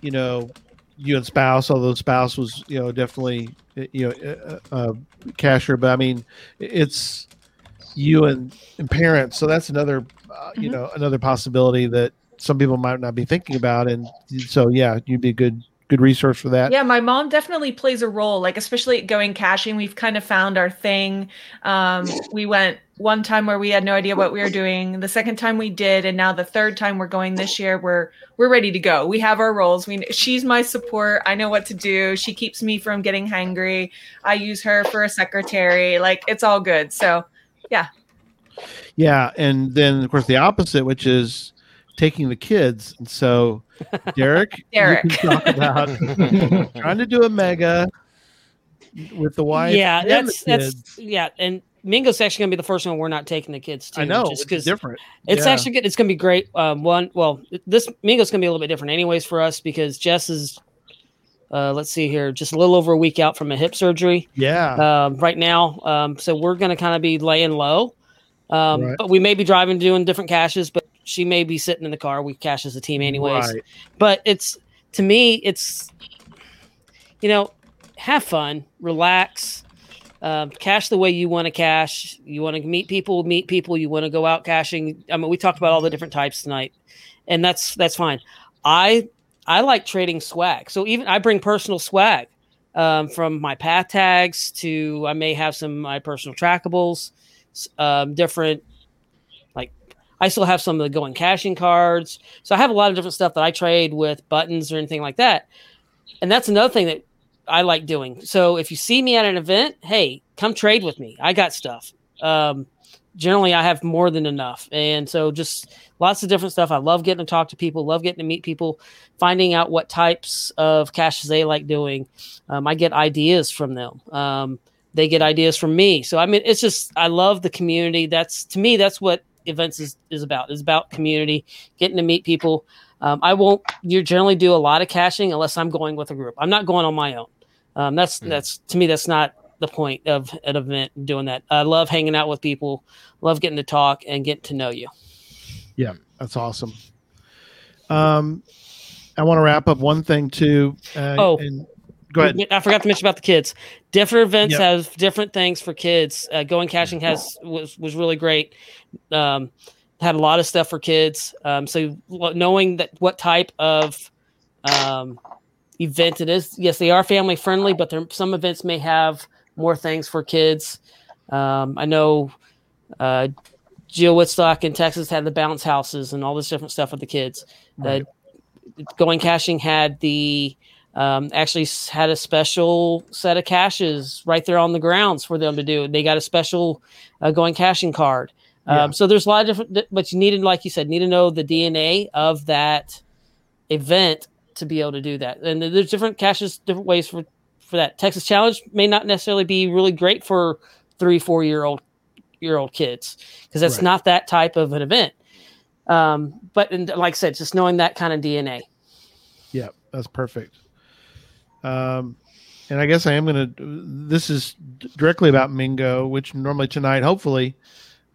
you know you and spouse. Although spouse was you know definitely eh, you know a, uh, cacher, but I mean it's you and, and parents. So that's another uh, you Mhm. know another possibility that some people might not be thinking about. And so yeah, you'd be a good good resource for that. Yeah, my mom definitely plays a role. Like, especially going caching, we've kind of found our thing. Um, we went one time where we had no idea what we were doing. The second time we did, and now the third time we're going this year, we're we're ready to go. We have our roles. We she's my support. I know what to do. She keeps me from getting hangry. I use her for a secretary. Like, it's all good. So, yeah. Yeah, and then of course the opposite, which is taking the kids. And so, Derek, (laughs) Derek. you can talk about (laughs) trying to do a mega with the wife. yeah, and that's the that's yeah, and Mingo's actually gonna be the first one we're not taking the kids to. I know just it's because different. it's Yeah. actually good. It's gonna be great. Um, one, well, this Mingo's gonna be a little bit different, anyways, for us because Jess is. Uh, let's see here, just a little over a week out from a hip surgery yeah. um, right now. Um, so we're going to kind of be laying low. Um, Right. But we may be driving, doing different caches, but she may be sitting in the car. We cache as a team, anyways. Right. But it's to me, it's you know, have fun, relax, um, cache the way you want to cache. You want to meet people, meet people. You want to go out caching. I mean, we talked about all the different types tonight, and that's that's fine. I I like trading swag. So even I bring personal swag um, from my pathtags to I may have some my personal trackables, um, different like I still have some of the going caching cards. So I have a lot of different stuff that I trade with buttons or anything like that. And that's another thing that I like doing. So if you see me at an event, hey, come trade with me. I got stuff. Um, generally, I have more than enough, and so just lots of different stuff. I love getting to talk to people, love getting to meet people, finding out what types of caches they like doing. Um, I get ideas from them. Um, they get ideas from me. So I mean, it's just I love the community. That's to me, that's what events is, is about. Is about community, getting to meet people. Um, I won't. You generally do a lot of caching unless I'm going with a group. I'm not going on my own. Um, that's that's to me that's not the point of an event doing that. I love hanging out with people, love getting to talk and get to know you. Yeah, that's awesome. Um, I want to wrap up one thing too. Uh, Oh. and go ahead. I forgot to mention about the kids. Different events Yep. have different things for kids. Uh, going caching has was was really great. Um, had a lot of stuff for kids. Um, so knowing that what type of um, event it is, yes, they are family friendly, but there, some events may have more things for kids. Um, I know uh, Geo Woodstock in Texas had the bounce houses and all this different stuff with the kids. Uh, going caching had the um, actually had a special set of caches right there on the grounds for them to do. They got a special uh, going caching card. Um, Yeah. So there's a lot of different, but you needed, like you said, need to know the DNA of that event to be able to do that. And there's different caches, different ways for for that. Texas Challenge may not necessarily be really great for three, four year old year old kids because that's Right. not that type of an event. Um, but and like I said, just knowing that kind of DNA. Yeah, that's perfect. Um, and I guess I am going to. This is directly about Mingo, which normally tonight, hopefully,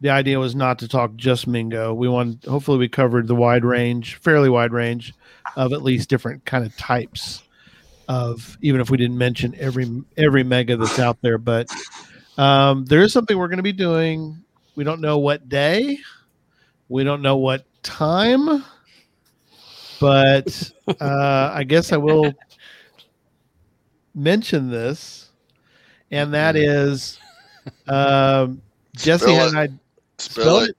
the idea was not to talk just Mingo. We want, hopefully, we covered the wide range, fairly wide range, of at least different kind of types of. Even if we didn't mention every every mega that's out there, but um, there is something we're going to be doing. We don't know what day. We don't know what time but (laughs) uh, I guess I will mention this, and that is um, Jesse Spill it. idea. Spill it.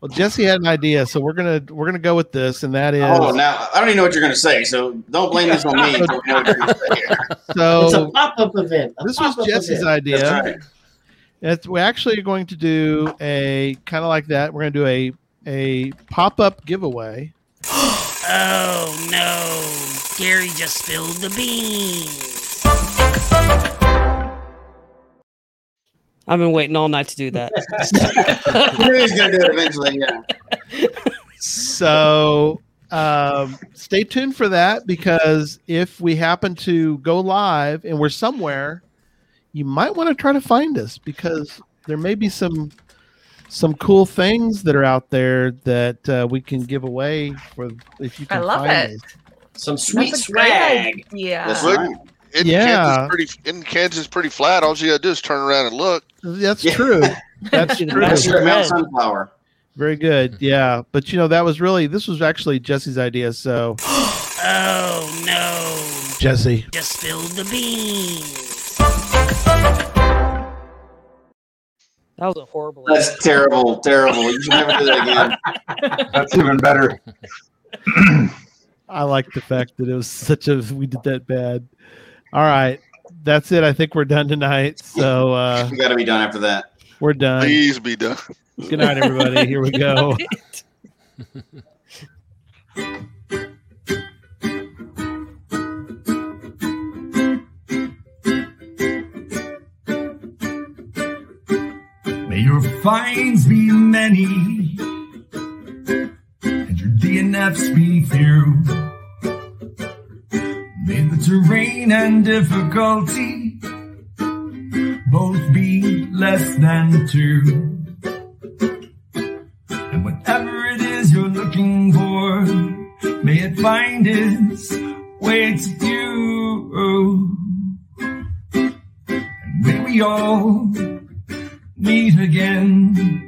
Well, Jesse had an idea, so we're gonna we're gonna go with this, and that oh, is Oh, now I don't even know what you're going to say, so don't blame this on me. if (laughs) you don't know what you're gonna say here. It's a pop up event. a This was pop-up Jesse's event. idea. That's right. It's, we're actually going to do a kind of like that. We're going to do a a pop up giveaway. (gasps) Oh no, Gary just spilled the beans. I've been waiting all night to do that. (laughs) You knew he was going to do it eventually. Yeah. so um, stay tuned for that because if we happen to go live and we're somewhere, you might want to try to find us because there may be some some cool things that are out there that uh, we can give away for if you can. I can love find it. us. Some sweet That's a great swag. idea. That's Look, right. In Yeah. Kansas, pretty in Kansas, pretty flat. All you gotta do is turn around and look. That's Yeah. true. That's (laughs) true. That's your Mount. Sunflower. Very good. Yeah, but you know that was really this was actually Jesse's idea. So (gasps) Oh no, Jesse, just spilled the beans. That was a horrible. That's terrible, terrible. You should never do that again. (laughs) That's even better. (clears throat) I like the fact that it was such a we did that bad. All right, that's it. I think we're done tonight. So uh, We got to be done after that. we're done. Please be done. Good night, everybody. Here we go. (laughs) May your finds be many and your DNFs be few. May the terrain and difficulty both be less than two. And whatever it is you're looking for, may it find its way to you. And may we all meet again.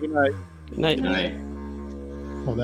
Good night. Good night. Good night. Well, that